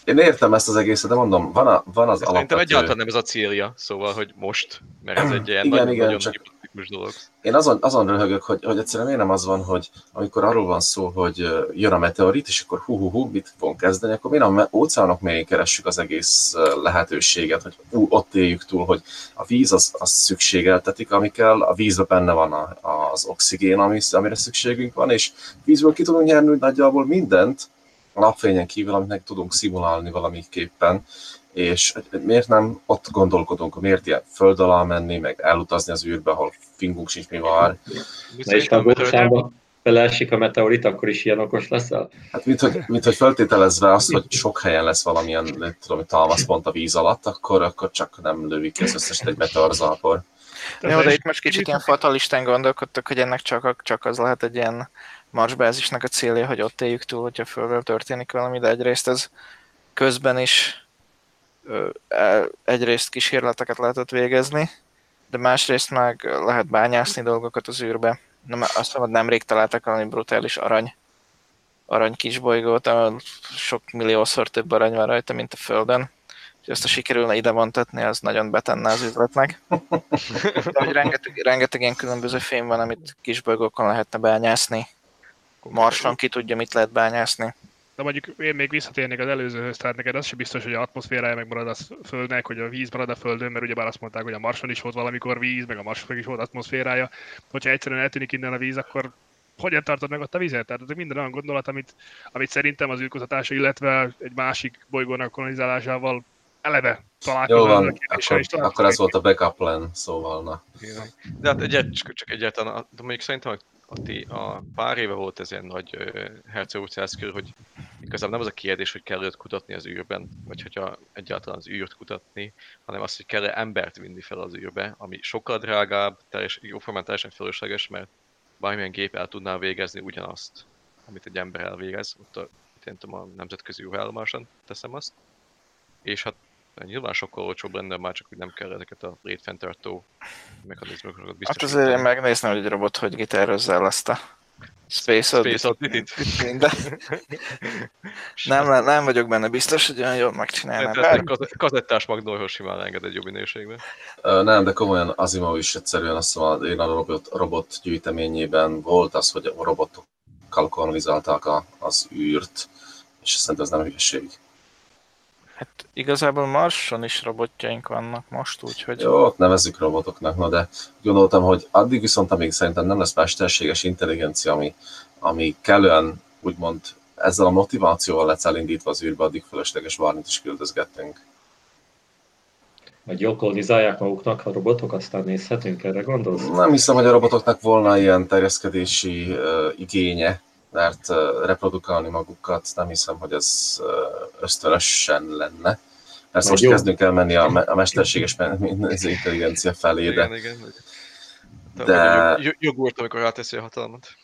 én értem ezt az egészet, de mondom, van, a, van az Ez Szerintem alapvető... egyáltalán nem ez a célja, szóval, hogy most, mert ez egy ilyen Igen, nagyon, igen, nagyon csak- hipotetikus dolog. Én azon, azon röhögök, hogy, hogy egyszerűen miért nem az van, hogy amikor arról van szó, hogy jön a meteorit, és akkor hú, hú, hú mit fogunk kezdeni, akkor miért a óceánok mélyén keressük az egész lehetőséget, hogy ú, ott éljük túl, hogy a víz az, az szükségeltetik, ami kell, a vízben benne van a, az oxigén, ami, amire szükségünk van, és vízből ki tudunk nyerni nagyjából mindent, a napfényen kívül, meg tudunk szimulálni valamiképpen, és miért nem ott gondolkodunk, miért ilyen föld alá menni, meg elutazni az űrbe, ahol fingunk sincs mi vár. Na és ha a gósába beleesik a meteorit, akkor is ilyen okos leszel? Hát mint hogy, mint hogy feltételezve azt, hogy sok helyen lesz valamilyen, tudom, talmaszpont a víz alatt, akkor, akkor csak nem lövik ki az összeset egy meteorzápor. Jó, de itt most kicsit ilyen fatalistán gondolkodtak, hogy ennek csak, csak az lehet egy ilyen marsbázisnak a célja, hogy ott éljük túl, hogyha földről történik valami, de egyrészt ez közben is egyrészt kísérleteket lehetett végezni, de másrészt meg lehet bányászni dolgokat az űrbe. Nem, azt mondom, nemrég találtak valami brutális arany, arany kisbolygót, ahol sok milliószor több arany van rajta, mint a Földön. És ezt a sikerülne ide vontatni, az nagyon betenne az üzletnek. De hogy rengeteg, rengeteg ilyen különböző fém van, amit kisbolygókon lehetne bányászni. Marson ki tudja, mit lehet bányászni. De mondjuk én még visszatérnék az előzőhöz, tehát neked az sem biztos, hogy a atmoszférája megmarad a Földnek, hogy a víz marad a Földön, mert ugyebár azt mondták, hogy a Marson is volt valamikor víz, meg a Marson is volt atmoszférája. Hogyha egyszerűen eltűnik innen a víz, akkor hogyan tartod meg ott a vizet? Tehát ez minden olyan gondolat, amit, amit szerintem az űrkutatása, illetve egy másik bolygónak kolonizálásával eleve Jó találkozol. van, akkor, találkozol akkor ez volt a backup plan, szóval na. De hát egyet, csak, csak egyáltalán, de mondjuk szerintem a, a, ti- a pár éve volt ez ilyen nagy uh, hercegucász körül, hogy igazából nem az a kérdés, hogy kell őt kutatni az űrben, vagy hogyha egyáltalán az űrt kutatni, hanem az, hogy kell -e embert vinni fel az űrbe, ami sokkal drágább, teljes, jóformán teljesen fölösleges, mert bármilyen gép el tudná végezni ugyanazt, amit egy ember elvégez, ott a, én tudom, a nemzetközi űrállomáson teszem azt, és hát nyilván sokkal olcsóbb lenne, már csak úgy nem kell ezeket a létfenntartó mechanizmusokat Hát biztosítani. azért én megnézném, hogy egy robot hogy gitározza azt a Space Space Oddity- Oddity-t. de nem, nem vagyok benne biztos, hogy olyan jól megcsinálnám. Kaz- kazettás magnóhoz simán enged egy jobb minőségben. Nem, de komolyan Asimov is egyszerűen azt mondom, én a robot, robot gyűjteményében volt az, hogy a robotokkal kolonizálták a, az űrt, és szerintem ez nem hülyeség. Hát igazából Marson is robotjaink vannak most, úgyhogy Jó, ott nevezzük robotoknak, no, de gondoltam, hogy addig viszont, amíg szerintem nem lesz mesterséges intelligencia, ami, ami kellően úgymond ezzel a motivációval lesz elindítva az űrbe, addig fölösleges Barnit is küldözgettünk. Vagy jól kolonizálják maguknak a robotok, aztán nézhetünk, erre gondolsz? Nem hiszem, hogy a robotoknak volna ilyen terjeszkedési uh, igénye, mert uh, reprodukálni magukat nem hiszem, hogy ez ösztönösen lenne. Persze most jó. kezdünk el menni a, me- a mesterséges intelligencia felé, de Igen, igen. De- De... Jog, jogurt, amikor ráteszi a hatalmat.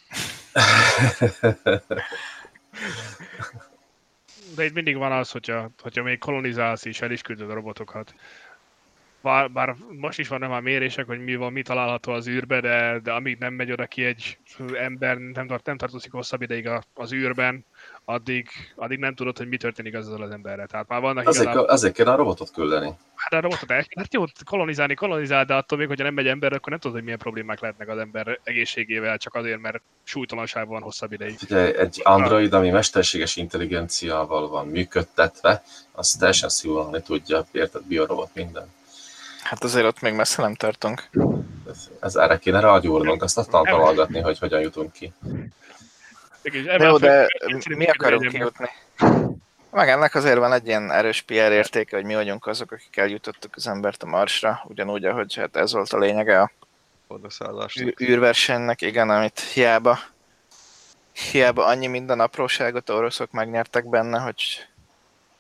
De itt mindig van az, hogyha, hogyha még kolonizálsz és el is küldöd a robotokat. Bár, bár most is vannak már mérések, hogy mi van, mi található az űrbe, de, de amíg nem megy oda ki egy ember, nem, tart, nem tartozik hosszabb ideig a- az űrben, addig, addig nem tudod, hogy mi történik azzal az emberrel. Tehát már vannak Azért, igazából, azért kéne a robotot küldeni. hát a robotot el, hát jó, kolonizálni, kolonizál, de attól még, hogyha nem megy ember, akkor nem tudod, hogy milyen problémák lehetnek az ember egészségével, csak azért, mert súlytalanság van hosszabb ideig. Figyelj, egy android, ami mesterséges intelligenciával van működtetve, az teljesen szívulni tudja, érted, biorobot minden. Hát azért ott még messze nem tartunk. Ez, ez erre kéne rágyúrnunk, azt aztán találgatni, hogy hogyan jutunk ki. De jó, a de mi akarunk kijutni? Meg ennek azért van egy ilyen erős PR értéke, hogy mi vagyunk azok, akik eljutottuk az embert a Marsra, ugyanúgy, ahogy hát ez volt a lényege a ű- űrversenynek, igen, amit hiába, hiába annyi minden apróságot oroszok megnyertek benne, hogy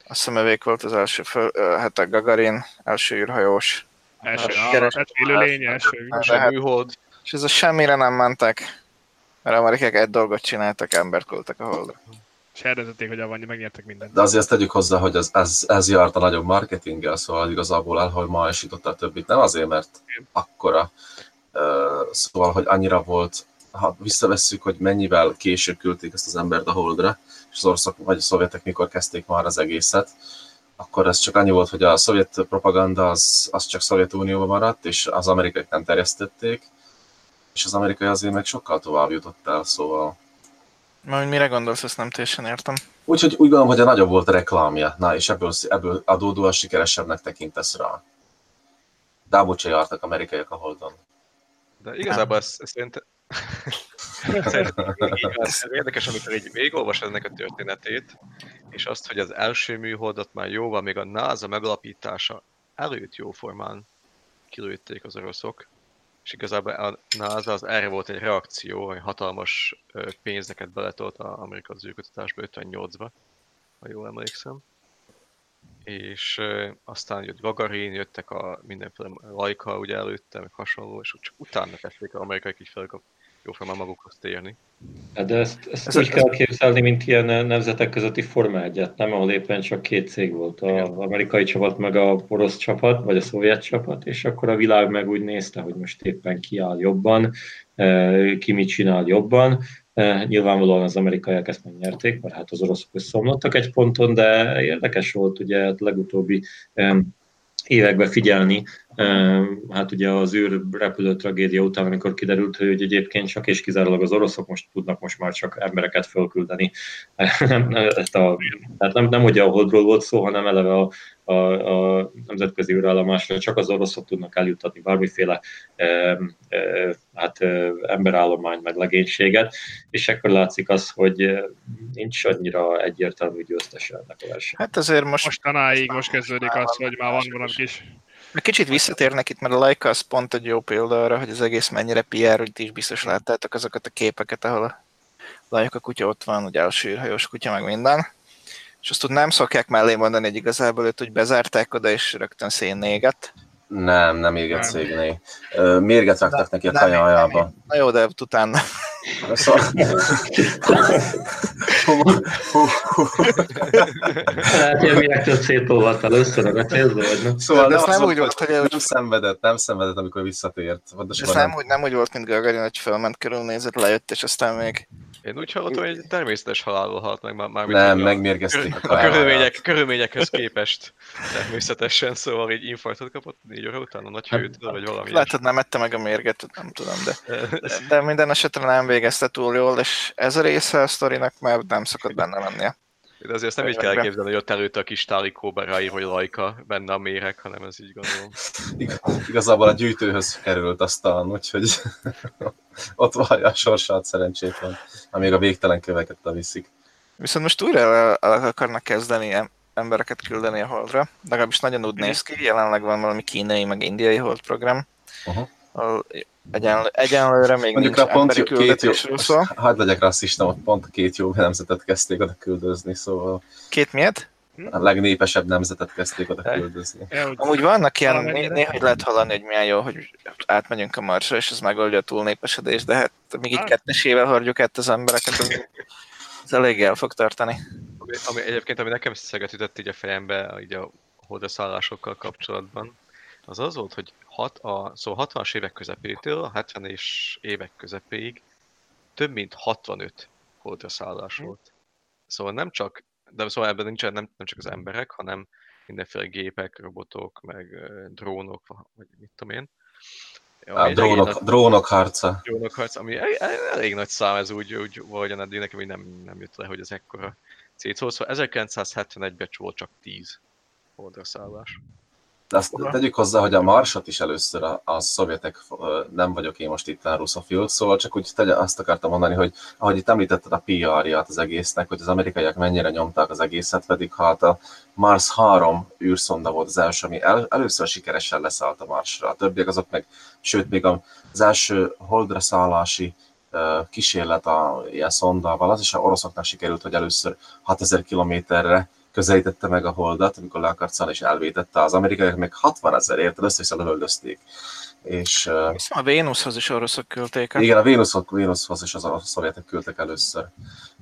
azt hiszem övék volt az első, föl, hát a Gagarin első űrhajós, Első, keres- hát élőlény, első. Műhold. és ez a semmire nem mentek, mert amerikák egy dolgot csináltak, embert küldtek a holdra. És eldöntötték, hogy avannyi, megnyertek mindent. De azért tegyük hozzá, hogy ez, ez, ez járt a nagyobb marketinggel, szóval igazából elhajmajosította a többit. Nem azért, mert akkora, uh, szóval, hogy annyira volt, ha visszavesszük, hogy mennyivel később küldték ezt az embert a holdra, és az oroszok vagy a szovjetek mikor kezdték már az egészet, akkor ez csak annyi volt, hogy a szovjet propaganda az, az csak Szovjetunióban maradt, és az amerikaiak nem terjesztették, és az amerikai azért meg sokkal tovább jutott el, szóval Majd hogy mire gondolsz, ezt nem teljesen értem. Úgyhogy úgy gondolom, hogy a nagyobb volt a reklámja. Na, és ebből, ebből adódóan sikeresebbnek tekintesz rá. Dábot se jártak amerikaiak a holdon. De igazából ez, ez szerintem... Szerintem így van. ez érdekes, amikor így végigolvasod ennek a történetét, és azt, hogy az első műholdat már jóval még a NASA megalapítása előtt jóformán kilőtték az oroszok, és igazából a NASA az erre volt egy reakció, hogy hatalmas pénzeket beletolt az űrkutatásba 58-ba, ha jól emlékszem. És aztán jött Gagarin, jöttek a mindenféle Laika ugye előtte, meg hasonló, és csak utána kezdték az amerikaiak így jóformán magukhoz térni. Hát De ezt, ezt Ez- úgy ez- kell képzelni, mint ilyen nemzetek közötti Forma 1 nem, ahol éppen csak két cég volt, az amerikai csapat meg a orosz csapat, vagy a szovjet csapat, és akkor a világ meg úgy nézte, hogy most éppen ki áll jobban, eh, ki mit csinál jobban. Eh, Nyilvánvalóan az amerikaiak ezt megnyerték, mert hát az oroszok összeomlottak egy ponton, de érdekes volt ugye a legutóbbi em, években figyelni, hát ugye az űr repülő tragédia után, amikor kiderült, hogy egyébként csak és kizárólag az oroszok most tudnak most már csak embereket fölküldeni. Nem, ezt a, tehát nem, nem hogy a holdról volt szó, hanem eleve a, a, a nemzetközi űrállomásra csak az oroszok tudnak eljuttatni bármiféle em, em, hát em, emberállomány meg legénységet, és akkor látszik az, hogy nincs annyira egyértelmű győztese ennek a verseny. Hát azért most Mostanáig most kezdődik az, hogy már van valami kis... Kicsit visszatérnek itt, mert a Leica az pont egy jó példa arra, hogy az egész mennyire PR, hogy ti is biztos láttátok azokat a képeket, ahol a Leica kutya ott van, ugye első űrhajós kutya, meg minden. És azt úgy nem szokják mellé mondani, hogy igazából őt úgy bezárták oda, és rögtön szénnéget. Nem, nem éget szégné. Mérget raktak neki a kajájába. nem, Na jó, de utána. Szóval... Hát ilyen miaktól szétolvadt először a célzó, vagy nem? Szóval De ez nem, úgy volt, hogy nem szenvedett, nem szenvedett, amikor visszatért. Ez nem úgy, nem úgy volt, mint Gagarin, hogy fölment, körülnézett, lejött, és aztán még Én úgy hallottam, hogy egy természetes halálról halt meg már, már Nem, megmérgezték a a körülmények, körülményekhez képest természetesen, szóval egy infarktot kapott négy óra után a nagy Hát, hőtől, vagy valami lehet, hogy nem ette meg a mérget, nem tudom, de, de minden esetre nem végezte túl jól, és ez a része a sztorinak már nem szokott benne lennie. De azért nem így kell elképzelni, hogy ott előtte a kis tálikóban ráír, hogy lajka benne a méreg, hanem ez így gondolom. Ig- Igazából a gyűjtőhöz került aztán, úgyhogy ott várja a sorsát szerencsétlen, amíg a végtelen köveket viszik. Viszont most újra el, akarnak kezdeni embereket küldeni a Holdra. Legalábbis nagyon úgy néz ki, jelenleg van valami kínai, meg indiai Hold program. Egyenl- egyenlőre még Mondjuk nincs pont emberi két jó, szó. hagyd legyek rasszista, ott pont két jó nemzetet kezdték oda küldözni, szóval Két miért? a legnépesebb nemzetet kezdték oda küldözni. Amúgy vannak ilyen, né- néha lehet hallani, hogy milyen jó, hogy átmegyünk a Marsra, és ez megoldja a túlnépesedést, de hát még így Hát. kettesével hordjuk át az embereket, ez, ez elég el fog tartani. Ami, ami egyébként, ami nekem szeget ütött így a fejembe, így a holdaszállásokkal kapcsolatban, az az volt, hogy hat a, szóval 60-as évek közepétől a 70-es évek közepéig több mint 65 holdraszállás volt. Szóval nem csak, de szóval ebben nincsen nem, nem csak az emberek, hanem mindenféle gépek, robotok, meg drónok, vagy mit tudom én. Egész drónok, nagy- drónok harca. drónok harc, ami el- el- elég nagy szám, ez úgy, úgy valahogyan eddig nekem így nem, nem jött le, hogy ez ekkora cécó. Szóval 1971-ben volt csak 10 holdraszállás. De azt tegyük hozzá, hogy a Marsot is először a, a szovjetek, nem vagyok én most itt a ruszofilt, szóval csak úgy tegye, azt akartam mondani, hogy ahogy itt említetted a PR-ját az egésznek, hogy az amerikaiak mennyire nyomták az egészet, pedig hát a Mars 3 űrszonda volt az első, ami el, először sikeresen leszállt a Marsra. A többiek azok meg, sőt még az első holdra szállási kísérlet a ilyen szondával, az is a oroszoknak sikerült, hogy először 6000 kilométerre közelítette meg a holdat, amikor le akart szállni és elvétette. Az amerikaiak meg 60 ezer érted, össze lövöldözték. És a Vénuszhoz is oroszok küldték. igen, a Vénuszhoz, Vénuszhoz is az a szovjetek küldtek először.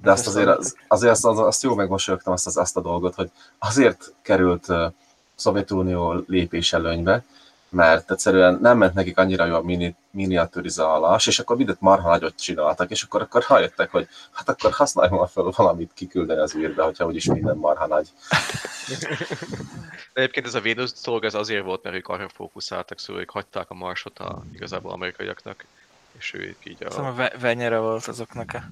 De azt azért, az, azért azt, az, azt jó megmosolyogtam azt, az, azt a dolgot, hogy azért került uh, Szovjetunió lépés előnybe, mert egyszerűen nem ment nekik annyira jó a mini, miniaturizálás, és akkor mindent marha nagyot csináltak, és akkor, akkor rájöttek, hogy hát akkor használjunk fel valamit kiküldeni az űrbe, hogyha úgyis minden marha nagy. De egyébként ez a Vénusz dolog ez azért volt, mert ők arra fókuszáltak, szóval ők hagyták a Marsot a, igazából amerikaiaknak, és ők így a a... ve- Venyere volt azoknak a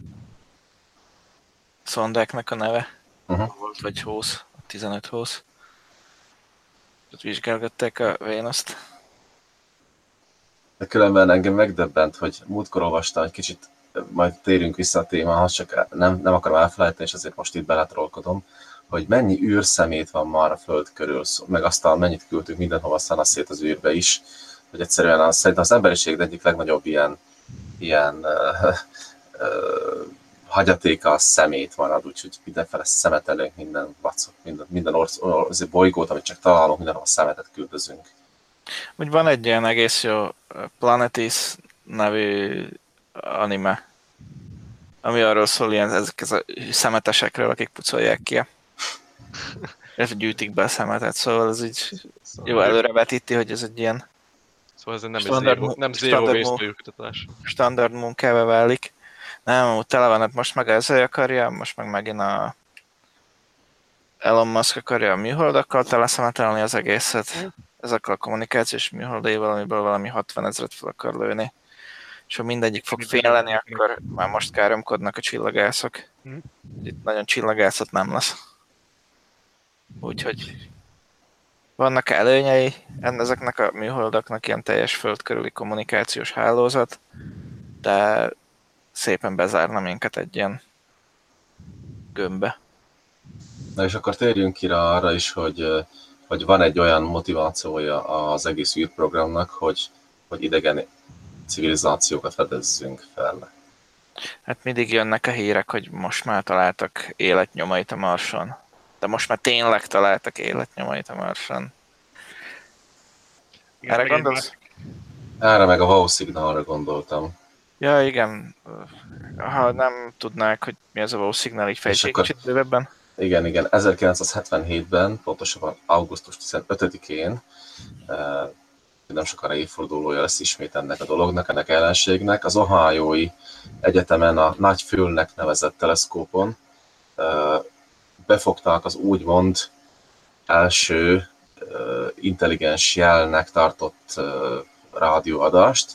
szondáknak a neve. Uh-huh. Volt vagy 20, 15 20. Ott vizsgálgatták a Vénuszt. De különben engem megdöbbent, hogy múltkor olvastam egy kicsit, majd térünk vissza a témához, csak nem, nem akarom elfelejteni, és azért most itt beletrolkodom, hogy mennyi űrszemét van már a Föld körül, meg aztán mennyit küldtünk mindenhova, aztán az űrbe is, hogy egyszerűen az, szerintem az emberiség egyik legnagyobb ilyen, ilyen uh, uh, hagyatéka a szemét marad, úgyhogy mindenfele szemetelünk, minden vacot, minden, minden orsz, orsz, bolygót, amit csak találunk, mindenhova szemetet küldözünk. Úgy van egy ilyen egész jó Planetis nevű anime, ami arról szól, ilyen, ezek ez a szemetesekről, akik pucolják ki. a- Illetve gyűjtik be a szemetet, szóval ez így jó előrevetíti, hogy ez egy ilyen Szóval ez nem, Standard zero, nem zero standard waste standard munkába válik. Nem, úgy tele van, hát most meg ezzel akarja, most meg megint a Elon Musk akarja a műholdakkal teleszemetelni az egészet. Ezekkel a kommunikációs műholdaival, amiből valami 60 ezeret fel akar lőni. És ha mindegyik fog féleni, akkor már most káromkodnak a csillagászok. Mhm. Itt nagyon csillagászat nem lesz. Úgyhogy vannak előnyei ezeknek a műholdaknak, ilyen teljes föld körüli kommunikációs hálózat, de szépen bezárna minket egy ilyen gömbbe. Na és akkor térjünk ki rá arra is, hogy, hogy van egy olyan motivációja az egész űrprogramnak, hogy, hogy idegen civilizációkat fedezzünk fel. Hát mindig jönnek a hírek, hogy most már találtak életnyomait a Marson. De most már tényleg találtak életnyomait a Marson. Igen, Erre gondolsz? Erre meg a wow szignálra gondoltam. Ja, igen. Ha nem tudnák, hogy mi az a wow signal, így fejtség akkor- kicsit bővebben. Igen, igen, 1977-ben, pontosabban augusztus 15-én, eh, nem sokára évfordulója lesz ismét ennek a dolognak, ennek ellenségnek, az Ohioi Egyetemen a Nagy Fülnek nevezett teleszkópon befogták az úgymond első intelligens jelnek tartott rádióadást.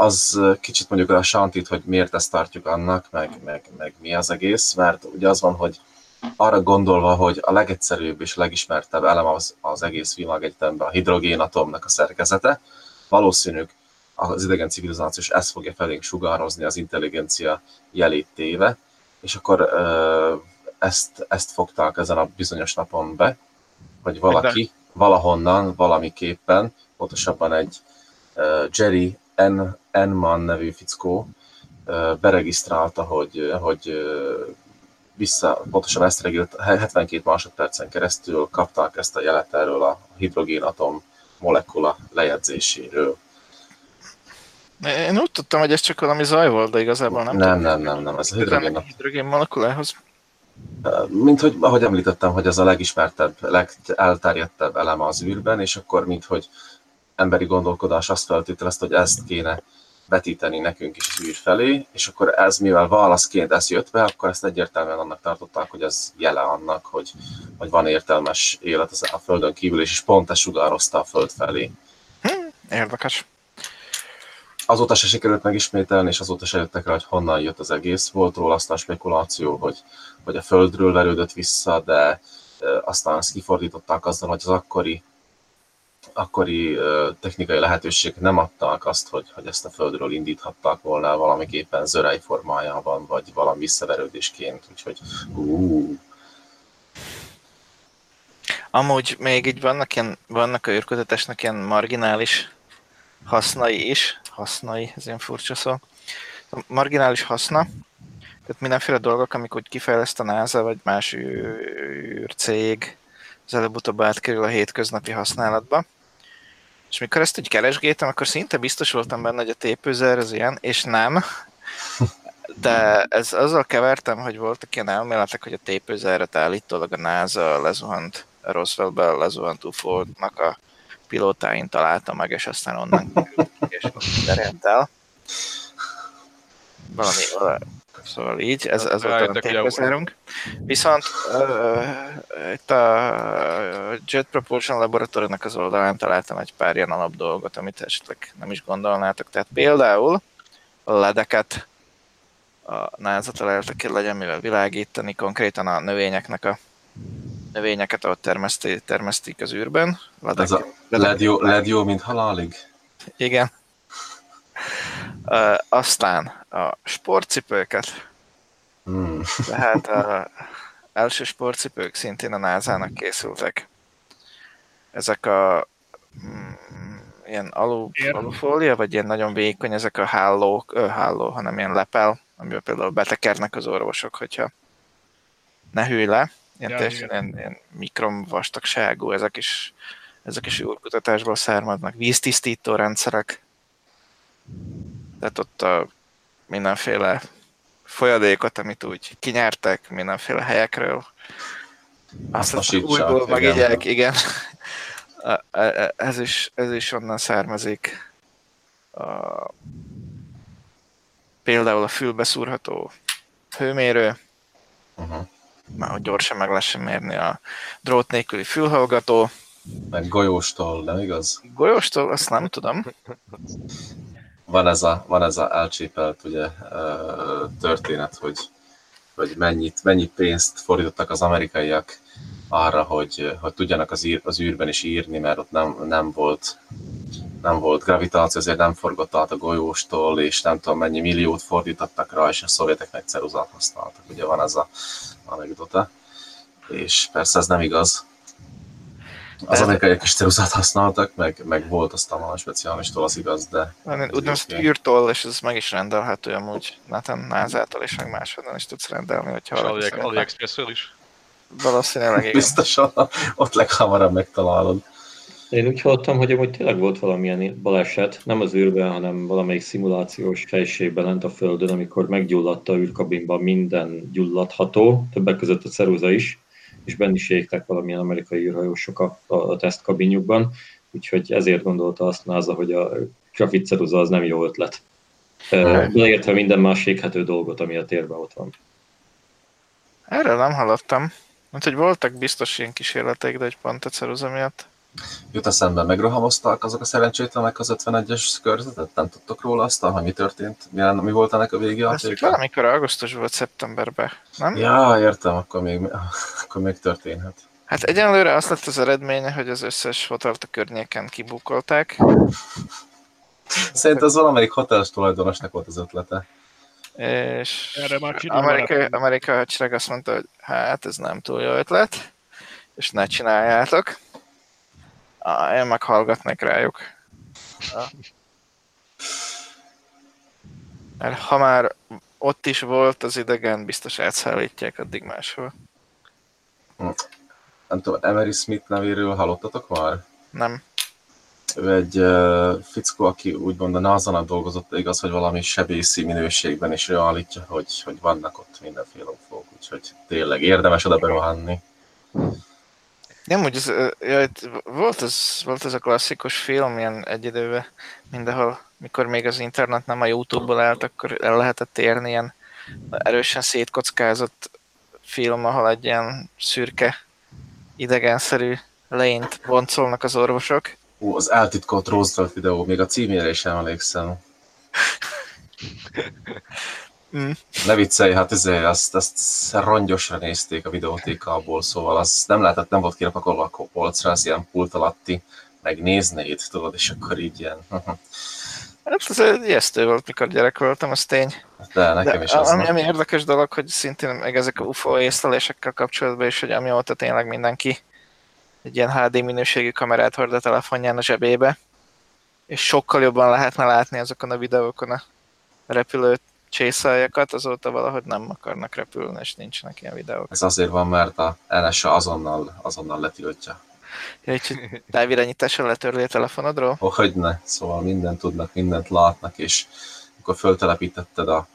Az kicsit mondjuk a santít, hogy miért ezt tartjuk annak, meg, meg, meg mi az egész, mert ugye az van, hogy arra gondolva, hogy a legegyszerűbb és legismertebb elem az, az egész világegyetemben a hidrogénatomnak a szerkezete, valószínű az idegen civilizáció és ezt fogja felénk sugározni az intelligencia jelét téve, és akkor ezt, ezt fogták ezen a bizonyos napon be, hogy valaki valahonnan, valamiképpen, pontosabban egy Jerry N. Enman nevű fickó beregisztrálta, hogy, hogy vissza, pontosan ezt regilt, 72 másodpercen keresztül kapták ezt a jelet erről a hidrogénatom molekula lejegyzéséről. Én úgy tudtam, hogy ez csak valami zaj volt, de igazából nem Nem, nem, nem, nem, ez a hidrogén. Hidrogén, hidrogén molekulához. Mint hogy, ahogy említettem, hogy ez a legismertebb, legelterjedtebb eleme az űrben, és akkor, mint hogy emberi gondolkodás azt feltételezte, hogy ezt kéne vetíteni nekünk is az űr felé, és akkor ez, mivel válaszként ez jött be, akkor ezt egyértelműen annak tartották, hogy ez jele annak, hogy, hogy van értelmes élet a Földön kívül, és pont ez sugározta a Föld felé. Érdekes. Azóta se sikerült megismételni, és azóta se jöttek rá, hogy honnan jött az egész. Volt róla aztán spekuláció, hogy, hogy a Földről verődött vissza, de aztán ezt kifordították azzal, hogy az akkori, akkori technikai lehetőségek nem adták azt, hogy, hogy ezt a Földről indíthatták volna valamiképpen zörej formájában, vagy valami visszaverődésként. Úgyhogy ú, Amúgy még így vannak, ilyen, vannak a űrkutatásnak ilyen marginális hasznai is. Hasznai, ez ilyen furcsa szó. Marginális haszna, tehát mindenféle dolgok, amik úgy kifejleszt a NASA, vagy más űr- űrcég, az előbb-utóbb átkerül a hétköznapi használatba. És mikor ezt úgy keresgéltem, akkor szinte biztos voltam benne, hogy a tépőzer az ilyen, és nem. De ez azzal kevertem, hogy voltak ilyen elméletek, hogy a tépőzerret állítólag a NASA lezuhant a Roswellbe lezuhant UFO-nak a pilótáin találta meg, és aztán onnan került és terelt el. Valami, vala- szóval így, ez, ez volt a tépőzerünk. Viszont uh, itt a Jet Propulsion Laboratory-nak az oldalán találtam egy pár ilyen alap dolgot, amit esetleg nem is gondolnátok. Tehát például a ledeket a NASA találta ki, legyen mivel világítani, konkrétan a növényeknek a növényeket, ahol termeszti, termesztik az űrben. Ledek, ez a led jó, led jó, mint halálig? Igen. Uh, aztán a sportcipőket, Hmm. tehát a első sportcipők szintén a NASA-nak készültek. Ezek a mm, ilyen alu, alufólia, vagy ilyen nagyon vékony, ezek a hálók, ö, háló, hanem ilyen lepel, amiben például betekernek az orvosok, hogyha ne hűl le. Ilyen Ja, teljesen ilyen, ilyen mikron vastagságú, ezek is, ezek is űrkutatásból származnak. Víztisztító rendszerek. Tehát ott a mindenféle folyadékot, amit úgy kinyertek mindenféle helyekről. Azt aztán Hasznosítsák, újból igen. megigyek, igen. E- e- Ez is, ez is onnan származik. A, például a fülbeszúrható hőmérő, Uh-huh. már hogy gyorsan meg lehessen mérni a drót nélküli fülhallgató. Meg golyóstól, nem igaz? Golyóstól azt nem tudom. Van ez a, van ez a elcsépelt ugye, történet, hogy, hogy mennyit, mennyi pénzt fordítottak az amerikaiak arra, hogy, hogy tudjanak az, ír, az űrben is írni, mert ott nem, nem volt nem volt gravitáció, ezért nem forgott át a golyóstól, és nem tudom mennyi milliót fordítottak rá, és a szovjetek meg ceruzát használtak. Ugye van ez a anekdota. És persze ez nem igaz. Az amerikaiak is ceruzát használtak, meg, meg volt aztán valami speciálistól, az igaz, de úgynevezett űrtoll, és ez meg is rendelhető amúgy. Neten NASA-tól és meg máshonnan is tudsz rendelni, hogyha És. AliExpressről is. Valószínűleg igen. biztosan ott leghamarabb megtalálod. Én úgy hallottam, hogy amúgy tényleg volt valamilyen baleset, nem az űrben, hanem valamelyik szimulációs helységben lent a Földön, amikor meggyulladt a űrkabinban minden gyulladható, többek között a ceruza is, és benne is égtek valamilyen amerikai űrhajósok a, a, a tesztkabinjukban, úgyhogy ezért gondolta azt NASA, hogy a grafit ceruza az nem jó ötlet. Beleértve minden más éghető dolgot, ami a térben ott van. Erről nem hallottam. Mert hogy voltak biztos ilyen kísérletek, de hogy pont a ceruza miatt. Jut eszembe, megrohamozták azok a szerencsétlenek az 51-es körzetet? Nem tudtok róla aztán, hogy mi történt? Milyen, mi volt ennek a Ez végjátéka? valamikor augusztus volt szeptemberben, nem? Ja, értem, akkor még, akkor még történhet. Hát egyenlőre azt lett az eredménye, hogy az összes hotelt a környéken kibukolták. Szerintem az valamelyik hotels tulajdonosnak volt az ötlete. És Erre már Amerika. Amerika hadsereg azt mondta, hogy hát ez nem túl jó ötlet, és ne csináljátok. Ah, én meg hallgatnék rájuk. Mert ha már ott is volt az idegen, biztos átszállítják addig máshol. Nem tudom, Emery Smith nevéről hallottatok már? Nem. Ő egy uh, fickó, aki úgymond a NASA-nál dolgozott, igaz, hogy valami sebészi minőségben, és ő állítja, hogy, hogy vannak ott mindenféle ufók, úgyhogy tényleg érdemes oda berohanni. Nem, úgy, ez, ja, volt, ez, volt ez a klasszikus film, ilyen egy időben mindenhol, mikor még az internet nem a Youtube-ból állt, akkor el lehetett érni ilyen erősen szétkockázott film, ahol egy ilyen szürke, idegenszerű lényt boncolnak az orvosok. Ú, az eltitkolt Roosevelt videó, még a címére is emlékszem. Mm. Ne viccelj, hát ezért azt, azt rongyosra nézték a videótékából, szóval az nem lehetett, nem volt kirapakolva a polcra, az ilyen pult alatti, megnéznéd, tudod, és akkor így ilyen, Hát ez ijesztő volt, mikor gyerek voltam, az tény. de nekem De is az. ami, ami érdekes dolog, hogy szintén meg ezek a UFO észlelésekkel kapcsolatban is, hogy amióta tényleg mindenki egy ilyen HD minőségű kamerát hord a telefonján a zsebébe, és sokkal jobban lehetne látni azokon a videókon a repülő csészáljakat, azóta valahogy nem akarnak repülni, és nincsenek ilyen videók. Ez azért van, mert a NSA azonnal, azonnal letiltja. Ja, úgyhogy távirányítással letörli a telefonodról? Oh, hogy ne, szóval mindent tudnak, mindent látnak, és amikor föltelepítetted a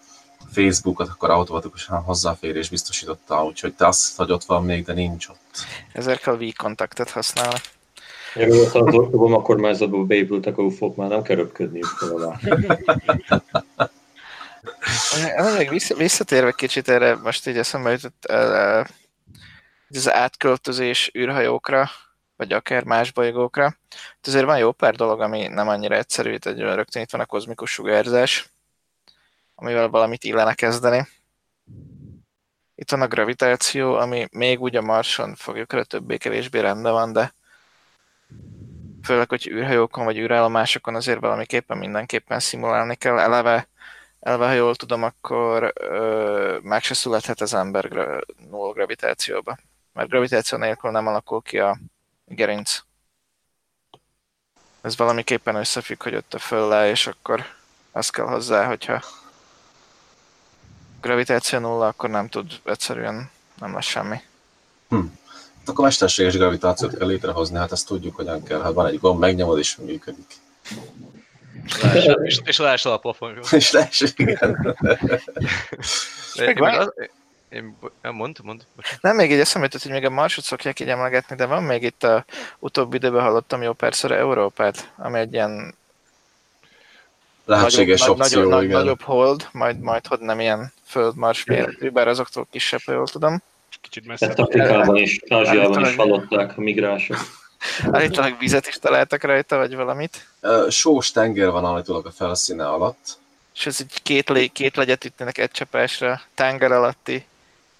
Facebookot, akkor automatikusan hozzáférés biztosította, úgyhogy te azt, hogy ott van még, de nincs ott. Ezért kell V-kontaktet használni. Ja, mióta az Obama kormányzatból beépültek a ufók, már nem kell röpködniük alá. Még vissza- visszatérve kicsit erre, most így eszembe jutott, az átköltözés űrhajókra, vagy akár más bolygókra. Itt azért van jó pár dolog, ami nem annyira egyszerű, itt egy rögtön itt van a kozmikus sugárzás, amivel valamit illene kezdeni. Itt van a gravitáció, ami még úgy a Marson fogjuk rá többé-kevésbé rendben van, de főleg, hogy űrhajókon vagy űrállomásokon azért valamiképpen mindenképpen szimulálni kell. Eleve Elve, ha jól tudom, akkor ö, meg se születhet az ember gra- null gravitációba. Mert gravitáció nélkül nem alakul ki a gerinc. Ez valamiképpen összefügg, hogy ott a föl le, és akkor az kell hozzá, hogyha gravitáció nulla, akkor nem tud egyszerűen, nem lesz semmi. Hát akkor mesterséges gravitációt kell létrehozni, hát ezt tudjuk, hogyan kell. Hát van egy gomb, megnyomod és működik. És leesel- leesel a plafonról. És leesik, igen. Én az, én, mond, mond, bocsánat. Nem, még egy eszembe jutott, hogy még a Marsot szokják így emlegetni, de van még itt a utóbbi időben hallottam jó persze Európát, ami egy ilyen Lehetséges nagyobb, opció, nagyobb, nagy, igen. nagyobb hold, majd, majd hogy nem ilyen föld-mars méretű, bár azoktól kisebb, ha jól tudom. Kicsit messze. Ezt Afrikában és Ázsiában is hallották a migránsok. Állítólag vizet is találtak rajta, vagy valamit. Sós tenger van állítólag a felszíne alatt. És ez így két, lé, két legyet ütnének egy csapásra, tenger alatti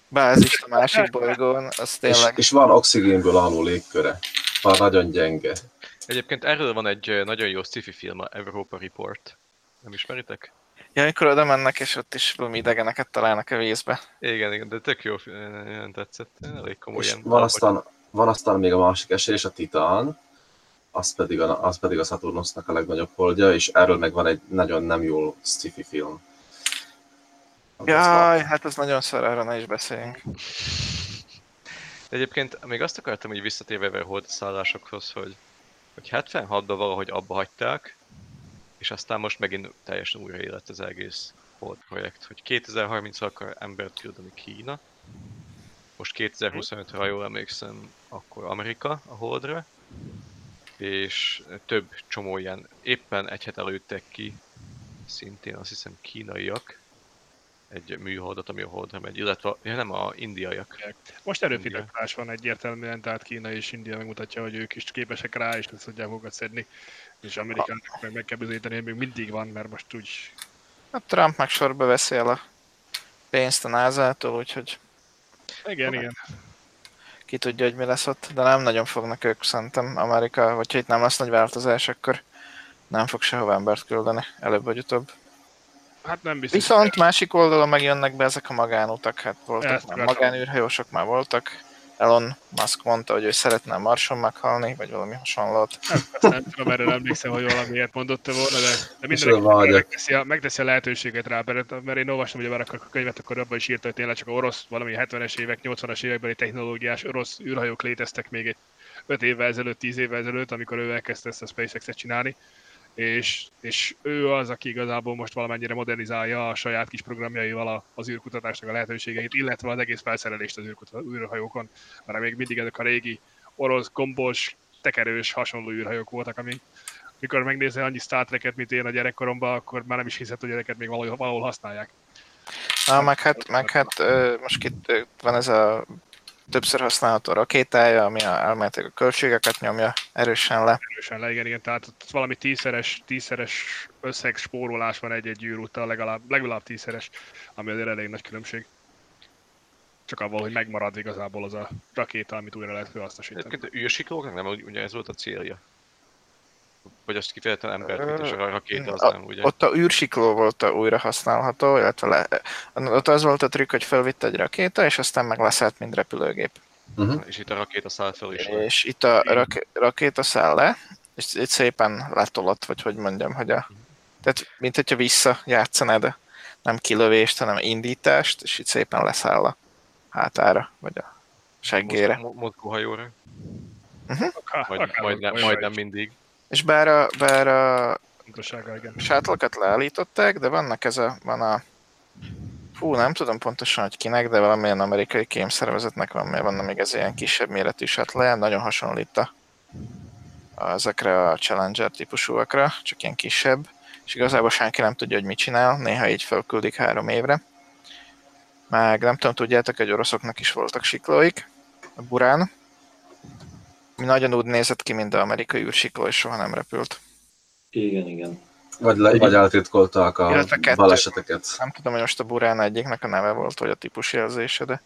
bázist a másik bolygón, az És, tényleg... és van oxigénből álló légköre. Már nagyon gyenge. Egyébként erről van egy nagyon jó sci-fi film, a Europa Report. Nem ismeritek? Ja, amikor oda mennek, és ott is valami idegeneket találnak a vízbe. Igen, igen, de tök jó, nagyon tetszett. Elég komoly És van aztán, van aztán még a másik esély, és a Titán, az pedig a, az pedig a Saturnusnak a legnagyobb holdja, és erről meg van egy nagyon nem jó sci-fi film. Jaj, hát ez nagyon szar, arra ne is beszéljünk. De egyébként még azt akartam így visszatérve a holdszállásokhoz, hogy, hogy 76-ban valahogy abba hagyták, és aztán most megint teljesen újra élet az egész hold projekt, hogy 2030 akar embert küldeni Kína, most 2025 ha jól emlékszem, akkor Amerika a holdra, és több csomó ilyen, éppen egy hete lőttek ki, szintén azt hiszem kínaiak, egy műholdat, ami a holdra megy, illetve ja, nem a indiaiak. Most erőfitokás van egyértelműen, tehát Kína és India megmutatja, hogy ők is képesek rá, és le tudják magukat szedni. És Amerikának meg meg kell bizonyítani, hogy még mindig van, mert most úgy A Trump meg sorba veszi el a pénzt a NASA-tól, úgyhogy igen, igen. Ki tudja, hogy mi lesz ott, de nem nagyon fognak ők szerintem Amerika, vagy ha itt nem lesz nagy változás, akkor nem fog sehova embert küldeni, előbb vagy utóbb. Hát nem biztos. Viszont másik oldalon megjönnek be ezek a magánutak, hát voltak Ezt már magánűrhajósok már voltak. Elon Musk mondta, hogy ő szeretne a Marson meghalni, vagy valami hasonlót. Azt nem tudom, erre nem emlékszem, hogy valamiért mondott volna, de, de mindenki megteszi a, megteszi a lehetőséget rá, mert, mert én olvastam ugye már akkor a könyvet, akkor abban is írta, hogy tényleg csak orosz, valami 70-es évek, 80-as évekbeli technológiás orosz űrhajók léteztek még egy 5 évvel ezelőtt, 10 évvel ezelőtt, amikor ő elkezdte ezt a SpaceX-et csinálni, és, és ő az, aki igazából most valamennyire modernizálja a saját kis programjaival a- az űrkutatásnak a lehetőségeit, illetve az egész felszerelést az űrkuta- űrhajókon, mert még mindig ezek a régi orosz, gombos, tekerős, hasonló űrhajók voltak, ami mikor megnézel annyi Star Trek-et, mint én a gyerekkoromban, akkor már nem is hiszed, hogy ezeket még valahol, valahol használják. Na, meg hát, meg hát most itt van ez a többször használható rakétája, ami a, elméletileg a költségeket nyomja erősen le. Erősen le, igen, igen. Tehát ott valami tízszeres, tízszeres összeg spórolás van egy-egy űrúttal, legalább, legalább tízszeres, ami azért elég nagy különbség. Csak abból, hogy megmarad igazából az a rakéta, amit újra lehet felhasznosítani. Egyébként a űrsiklóknak nem ugye ez volt a célja? Vagy azt kifejezetten embert, és a rakéta az A- nem, ugye? Ott a űrsikló volt a újra használható, illetve le, ott az volt a trükk, hogy felvitte egy rakéta, és aztán meg leszállt, mint repülőgép. Uh-huh. És itt a rakéta szállt fel is. És itt a rak- rakéta száll le, és itt szépen letolott, vagy hogy mondjam, hogy a... Tehát, mint hogyha vissza játszanád, nem kilövést, hanem indítást, és itt szépen leszáll a hátára, vagy a seggére. Mo- Mozgóhajóra. Ha, Majd, akár majdnem, majdnem mindig. És bár a, bár a igen. sátlókat leállították, de vannak ez a, van a Fú, nem tudom pontosan, hogy kinek, de valamilyen amerikai kémszervezetnek van, mert van még ez ilyen kisebb méretű shuttle nagyon hasonlít a, ezekre a Challenger típusúakra, csak ilyen kisebb, és igazából senki nem tudja, hogy mit csinál, néha így felküldik három évre. Meg nem tudom, tudjátok, hogy oroszoknak is voltak siklóik, a Burán, nagyon úgy nézett ki, mint az amerikai űrsikló, és soha nem repült. Igen, igen. Vagy, le, vagy eltitkolták a kettő. baleseteket. Nem tudom, hogy most a Burán egyiknek a neve volt, vagy a típusjelzése, de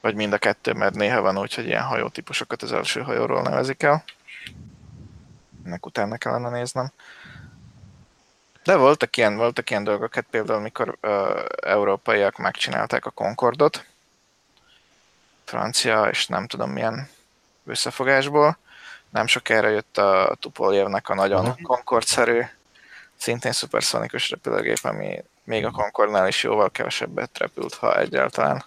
vagy mind a kettő, mert néha van úgy, hogy ilyen hajótípusokat az első hajóról nevezik el. Ennek utána kellene néznem. De voltak ilyen, voltak ilyen dolgok, hát például mikor uh, európaiak megcsinálták a Concordot, francia és nem tudom milyen összefogásból, nem sokára jött a Tupoljevnek a nagyon Aha. Concorde-szerű, szintén szuperszonikus repülőgép, ami még a Concordnál is jóval kevesebbet repült, ha egyáltalán.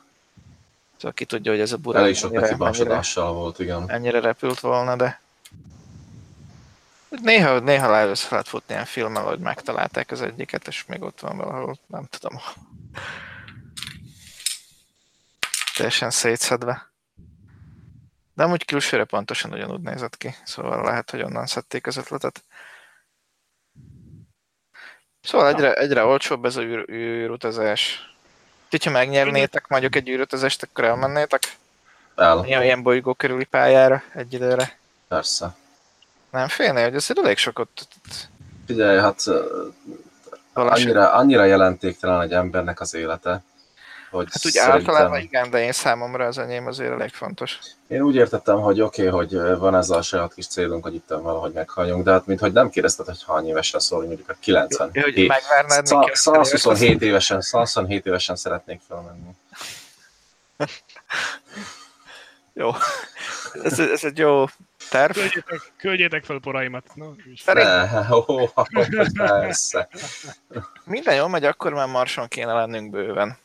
Szóval ki tudja, hogy ez a burán Elég sok nekibásodással volt, igen. ennyire repült volna, de néha, néha össze lehet futni ilyen filmmel, hogy megtalálták az egyiket, és még ott van valahol, nem tudom. Teljesen szétszedve. De amúgy külsőre pontosan ugyanúgy nézett ki, szóval lehet, hogy onnan szedték az ötletet. Szóval egyre, egyre olcsóbb ez a űr, űrutazás. Úgyhogy, ha megnyernétek mondjuk egy űrutazást, akkor elmennétek El, ilyen, ilyen bolygó körüli pályára egy időre. persze. Nem félnél, hogy ez elég sokat Figyelj, hát annyira, annyira jelentéktelen egy embernek az élete, hogy Hát úgy szerintem... általában igen, de én számomra az enyém azért elég fontos. Én úgy értettem, hogy oké, okay, hogy van ez a saját kis célunk, hogy itt valahogy meghalljunk, de hát minthogy nem kérdezted, hogy hány évesen szól, hogy mondjuk a 90. Ja, hogy megvárnád, Szá- míg 127 évesen, 127 évesen szeretnék felmenni. Jó. Ez, ez egy jó terv. Küldjétek, küldjétek fel poraimat. No, Ne, ó, persze. minden jól megy, akkor már Marson kéne lennünk bőven.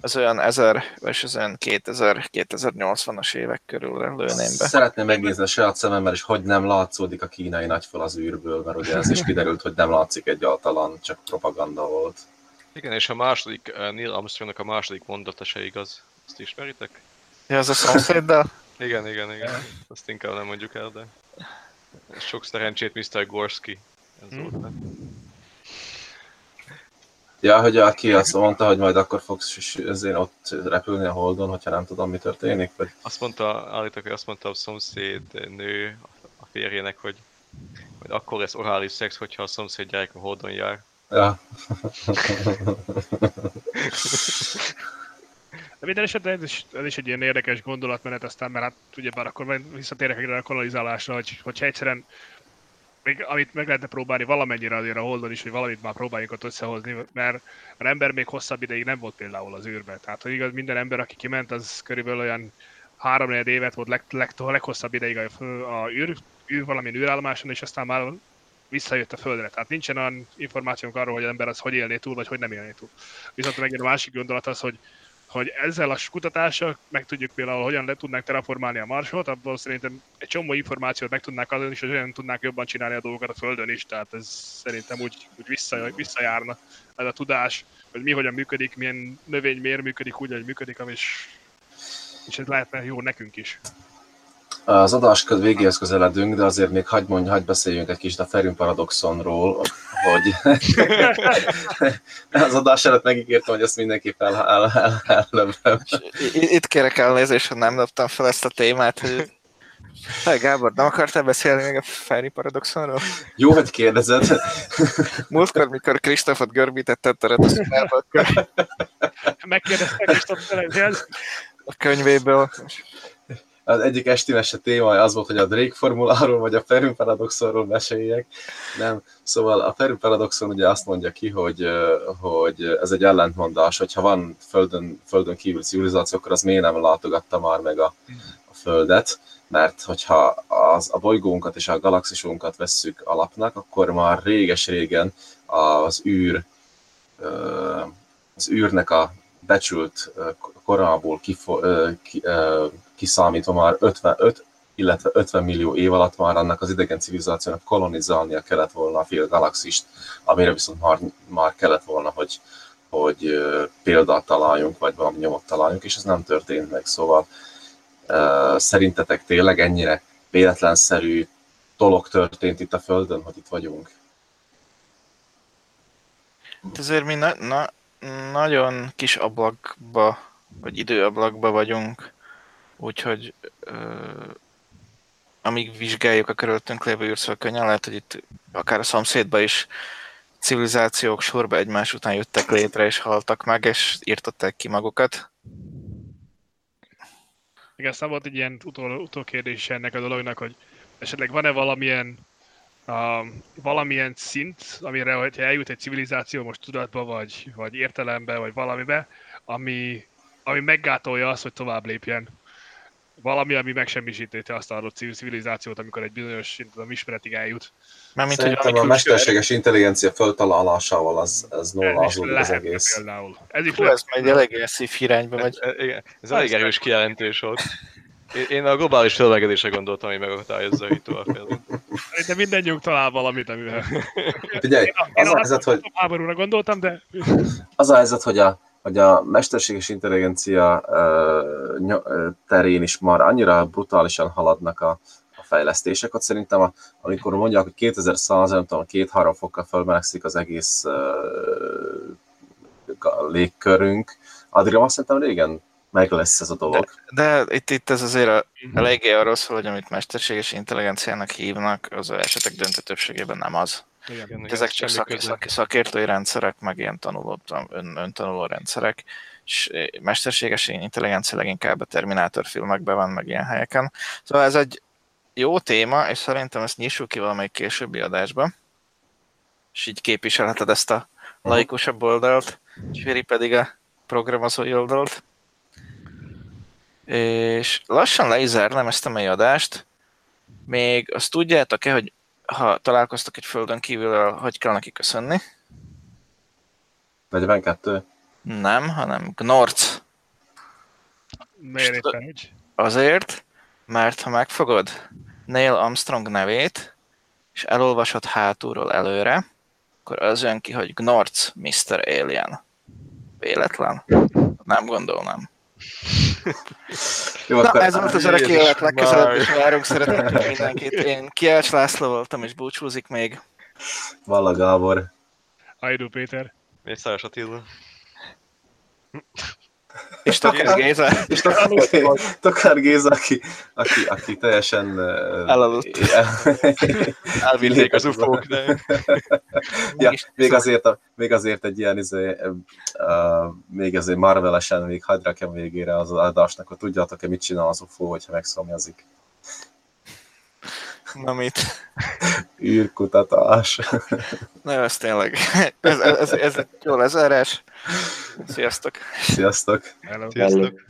Az olyan 1000, vagy az olyan 2000, 2080-as évek körül lőném be. Szeretném megnézni a saját szememmel, és hogy nem látszódik a kínai nagyfal az űrből, mert ugye ez is kiderült, hogy nem látszik egyáltalán, csak propaganda volt. Igen, és a második, eh, Neil Armstrongnak a második mondata se igaz. Ezt ismeritek? Ja, az a szomszéddal? Igen, igen, igen. Azt inkább nem mondjuk el, de... Sok szerencsét Mr. Gorski. Ez Hm. volt. Ja, hogy aki azt mondta, hogy majd akkor fogsz ezért ott repülni a Holdon, hogyha nem tudom, mi történik, vagy Azt mondta, állítok, hogy azt mondta a szomszéd nő a férjének, hogy majd akkor lesz orális szex, hogyha a szomszéd gyerek a holdon jár. Ja. De minden esetben ez is, ez is egy ilyen érdekes gondolatmenet, aztán mert hát ugyebár akkor visszatérek a kolonizálásra, hogy, hogyha egyszerűen még amit meg lehetne próbálni valamennyire azért a Holdon is, hogy valamit már próbáljuk ott összehozni, mert az ember még hosszabb ideig nem volt például az űrben. Tehát, hogy igaz, minden ember, aki kiment, az körülbelül olyan három évet volt leg, leg, leghosszabb ideig a, a űr, űr valamilyen űrállomáson, és aztán már visszajött a Földre. Tehát nincsen olyan információnk arról, hogy az ember az hogy élné túl, vagy hogy nem élné túl. Viszont megint a másik gondolat az, hogy hogy ezzel a kutatással meg tudjuk például, hogyan le tudnánk terraformálni a Marsot, abból szerintem egy csomó információt meg tudnánk adni, és hogy hogyan tudnánk jobban csinálni a dolgokat a Földön is, tehát ez szerintem úgy, úgy vissza, visszajárna ez a tudás, hogy mi hogyan működik, milyen növény miért működik úgy, hogy működik, és, és ez lehetne jó nekünk is. Az adás végéhez közeledünk, de azért még hagyd mondj, hagyd beszéljünk egy kicsit a Fermi paradoxonról, hogy az adás előtt megígértem, hogy ezt mindenképp el, el, el, el, Itt kérek elnézést, hogy nem dobtam fel ezt a témát, hogy Hey, Gábor, nem akartál beszélni még a Fermi paradoxonról? Jó, hogy kérdezed. Múltkor, mikor Kristófot görbítetted a retoszonába, akkor... Megkérdezte Kristóf a könyvéből az egyik esti mese témája az volt, hogy a Drake formuláról vagy a Fermi paradoxonról meséljek. Nem. Szóval a Fermi paradoxon ugye azt mondja ki, hogy, hogy ez egy ellentmondás, hogyha van földön, földön kívül civilizáció, akkor az miért nem látogatta már meg a, a Földet, mert hogyha az, a bolygónkat és a galaxisunkat vesszük alapnak, akkor már réges-régen az űr az űrnek a becsült korából kifo, ki, kiszámítva már 55, illetve 50 millió év alatt már annak az idegen civilizációnak kolonizálnia kellett volna a fél galaxist, amire viszont már, már kellett volna, hogy, hogy példát találjunk, vagy valami nyomot találjunk, és ez nem történt meg. Szóval szerintetek tényleg ennyire véletlenszerű dolog történt itt a Földön, hogy itt vagyunk? Ezért mi na- na- nagyon kis ablakba, vagy időablakba vagyunk, úgyhogy uh, amíg vizsgáljuk a körülöttünk lévő űrszöl könnyen, lehet, hogy itt akár a szomszédba is civilizációk sorba egymás után jöttek létre, és haltak meg, és írtották ki magukat. Igen, aztán volt egy ilyen utol, utókérdés ennek a dolognak, hogy esetleg van-e valamilyen uh, valamilyen szint, amire, hogyha eljut egy civilizáció most tudatba, vagy, vagy értelembe, vagy valamibe, ami, ami meggátolja azt, hogy tovább lépjen. Valami, ami megsemmisíti azt a adott civilizációt, amikor egy bizonyos tudom, ismeretig eljut. Mert mint Szerintem hogy a mesterséges intelligencia föltalálásával az, az nulla az, az egész. Például. Ez is Hú, ez megy elég szív irányba megy. Ez, igen, ez elég erős kijelentés volt. Én a globális felmelegedésre gondoltam, hogy megakadályozza itt tovább például. De mindennyiunk talál valamit, amivel... Figyelj, az a helyzet, hogy... Háborúra gondoltam, de... Az a helyzet, hogy a, hogy a mesterséges intelligencia uh, terén is már annyira brutálisan haladnak a, a fejlesztések, hogy szerintem a, amikor mondják, hogy 2100, nem tudom, két-három fokkal felmelegszik az egész uh, légkörünk, addigra azt szerintem régen meg lesz ez a dolog. De, de itt, itt ez azért a, eléggé arról szól, hogy amit mesterséges intelligenciának hívnak, az esetek döntő többségében nem az. Igen, igen, ezek csak szak, szak, szakértői rendszerek, meg ilyen tanuló, ön, öntanuló rendszerek, és mesterséges intelligencia leginkább a Terminátor filmekben van, meg ilyen helyeken. Szóval ez egy jó téma, és szerintem ezt nyissuk ki valamelyik későbbi adásba, és így képviselheted ezt a laikusabb oldalt, és Firi pedig a programozói oldalt. És lassan le is zárnám ezt a mai adást. Még azt tudjátok-e, hogy ha találkoztok egy földön kívül, hogy kell neki köszönni? 42. Nem, hanem Gnorc. Miért éppen Azért, mert ha megfogod Neil Armstrong nevét, és elolvasod hátulról előre, akkor az jön ki, hogy Gnorc Mr. Alien. Véletlen? Nem gondolnám. Jó, Na, ez volt az örök élet, legközelebb is várunk, szeretettel mindenkit. Én Kielcs László voltam, és búcsúzik még. Valla Gábor. Ajdú Péter. Mészáros Attila. És Tokár Géza. És Tokár Géza, aki, aki, aki teljesen... Elaludt. Elvinték az ufók, de... ja, még, azért, még azért egy ilyen, izé, uh, még azért Marvelesen még hagyd rakem végére az adásnak, hogy tudjátok-e mit csinál az ufó, hogyha megszomjazik. Na mit? űrkutatás. Na jó, ez tényleg. Ez, ez, ez egy jó lezárás. Sziasztok! Sziasztok! Hello. Sziasztok!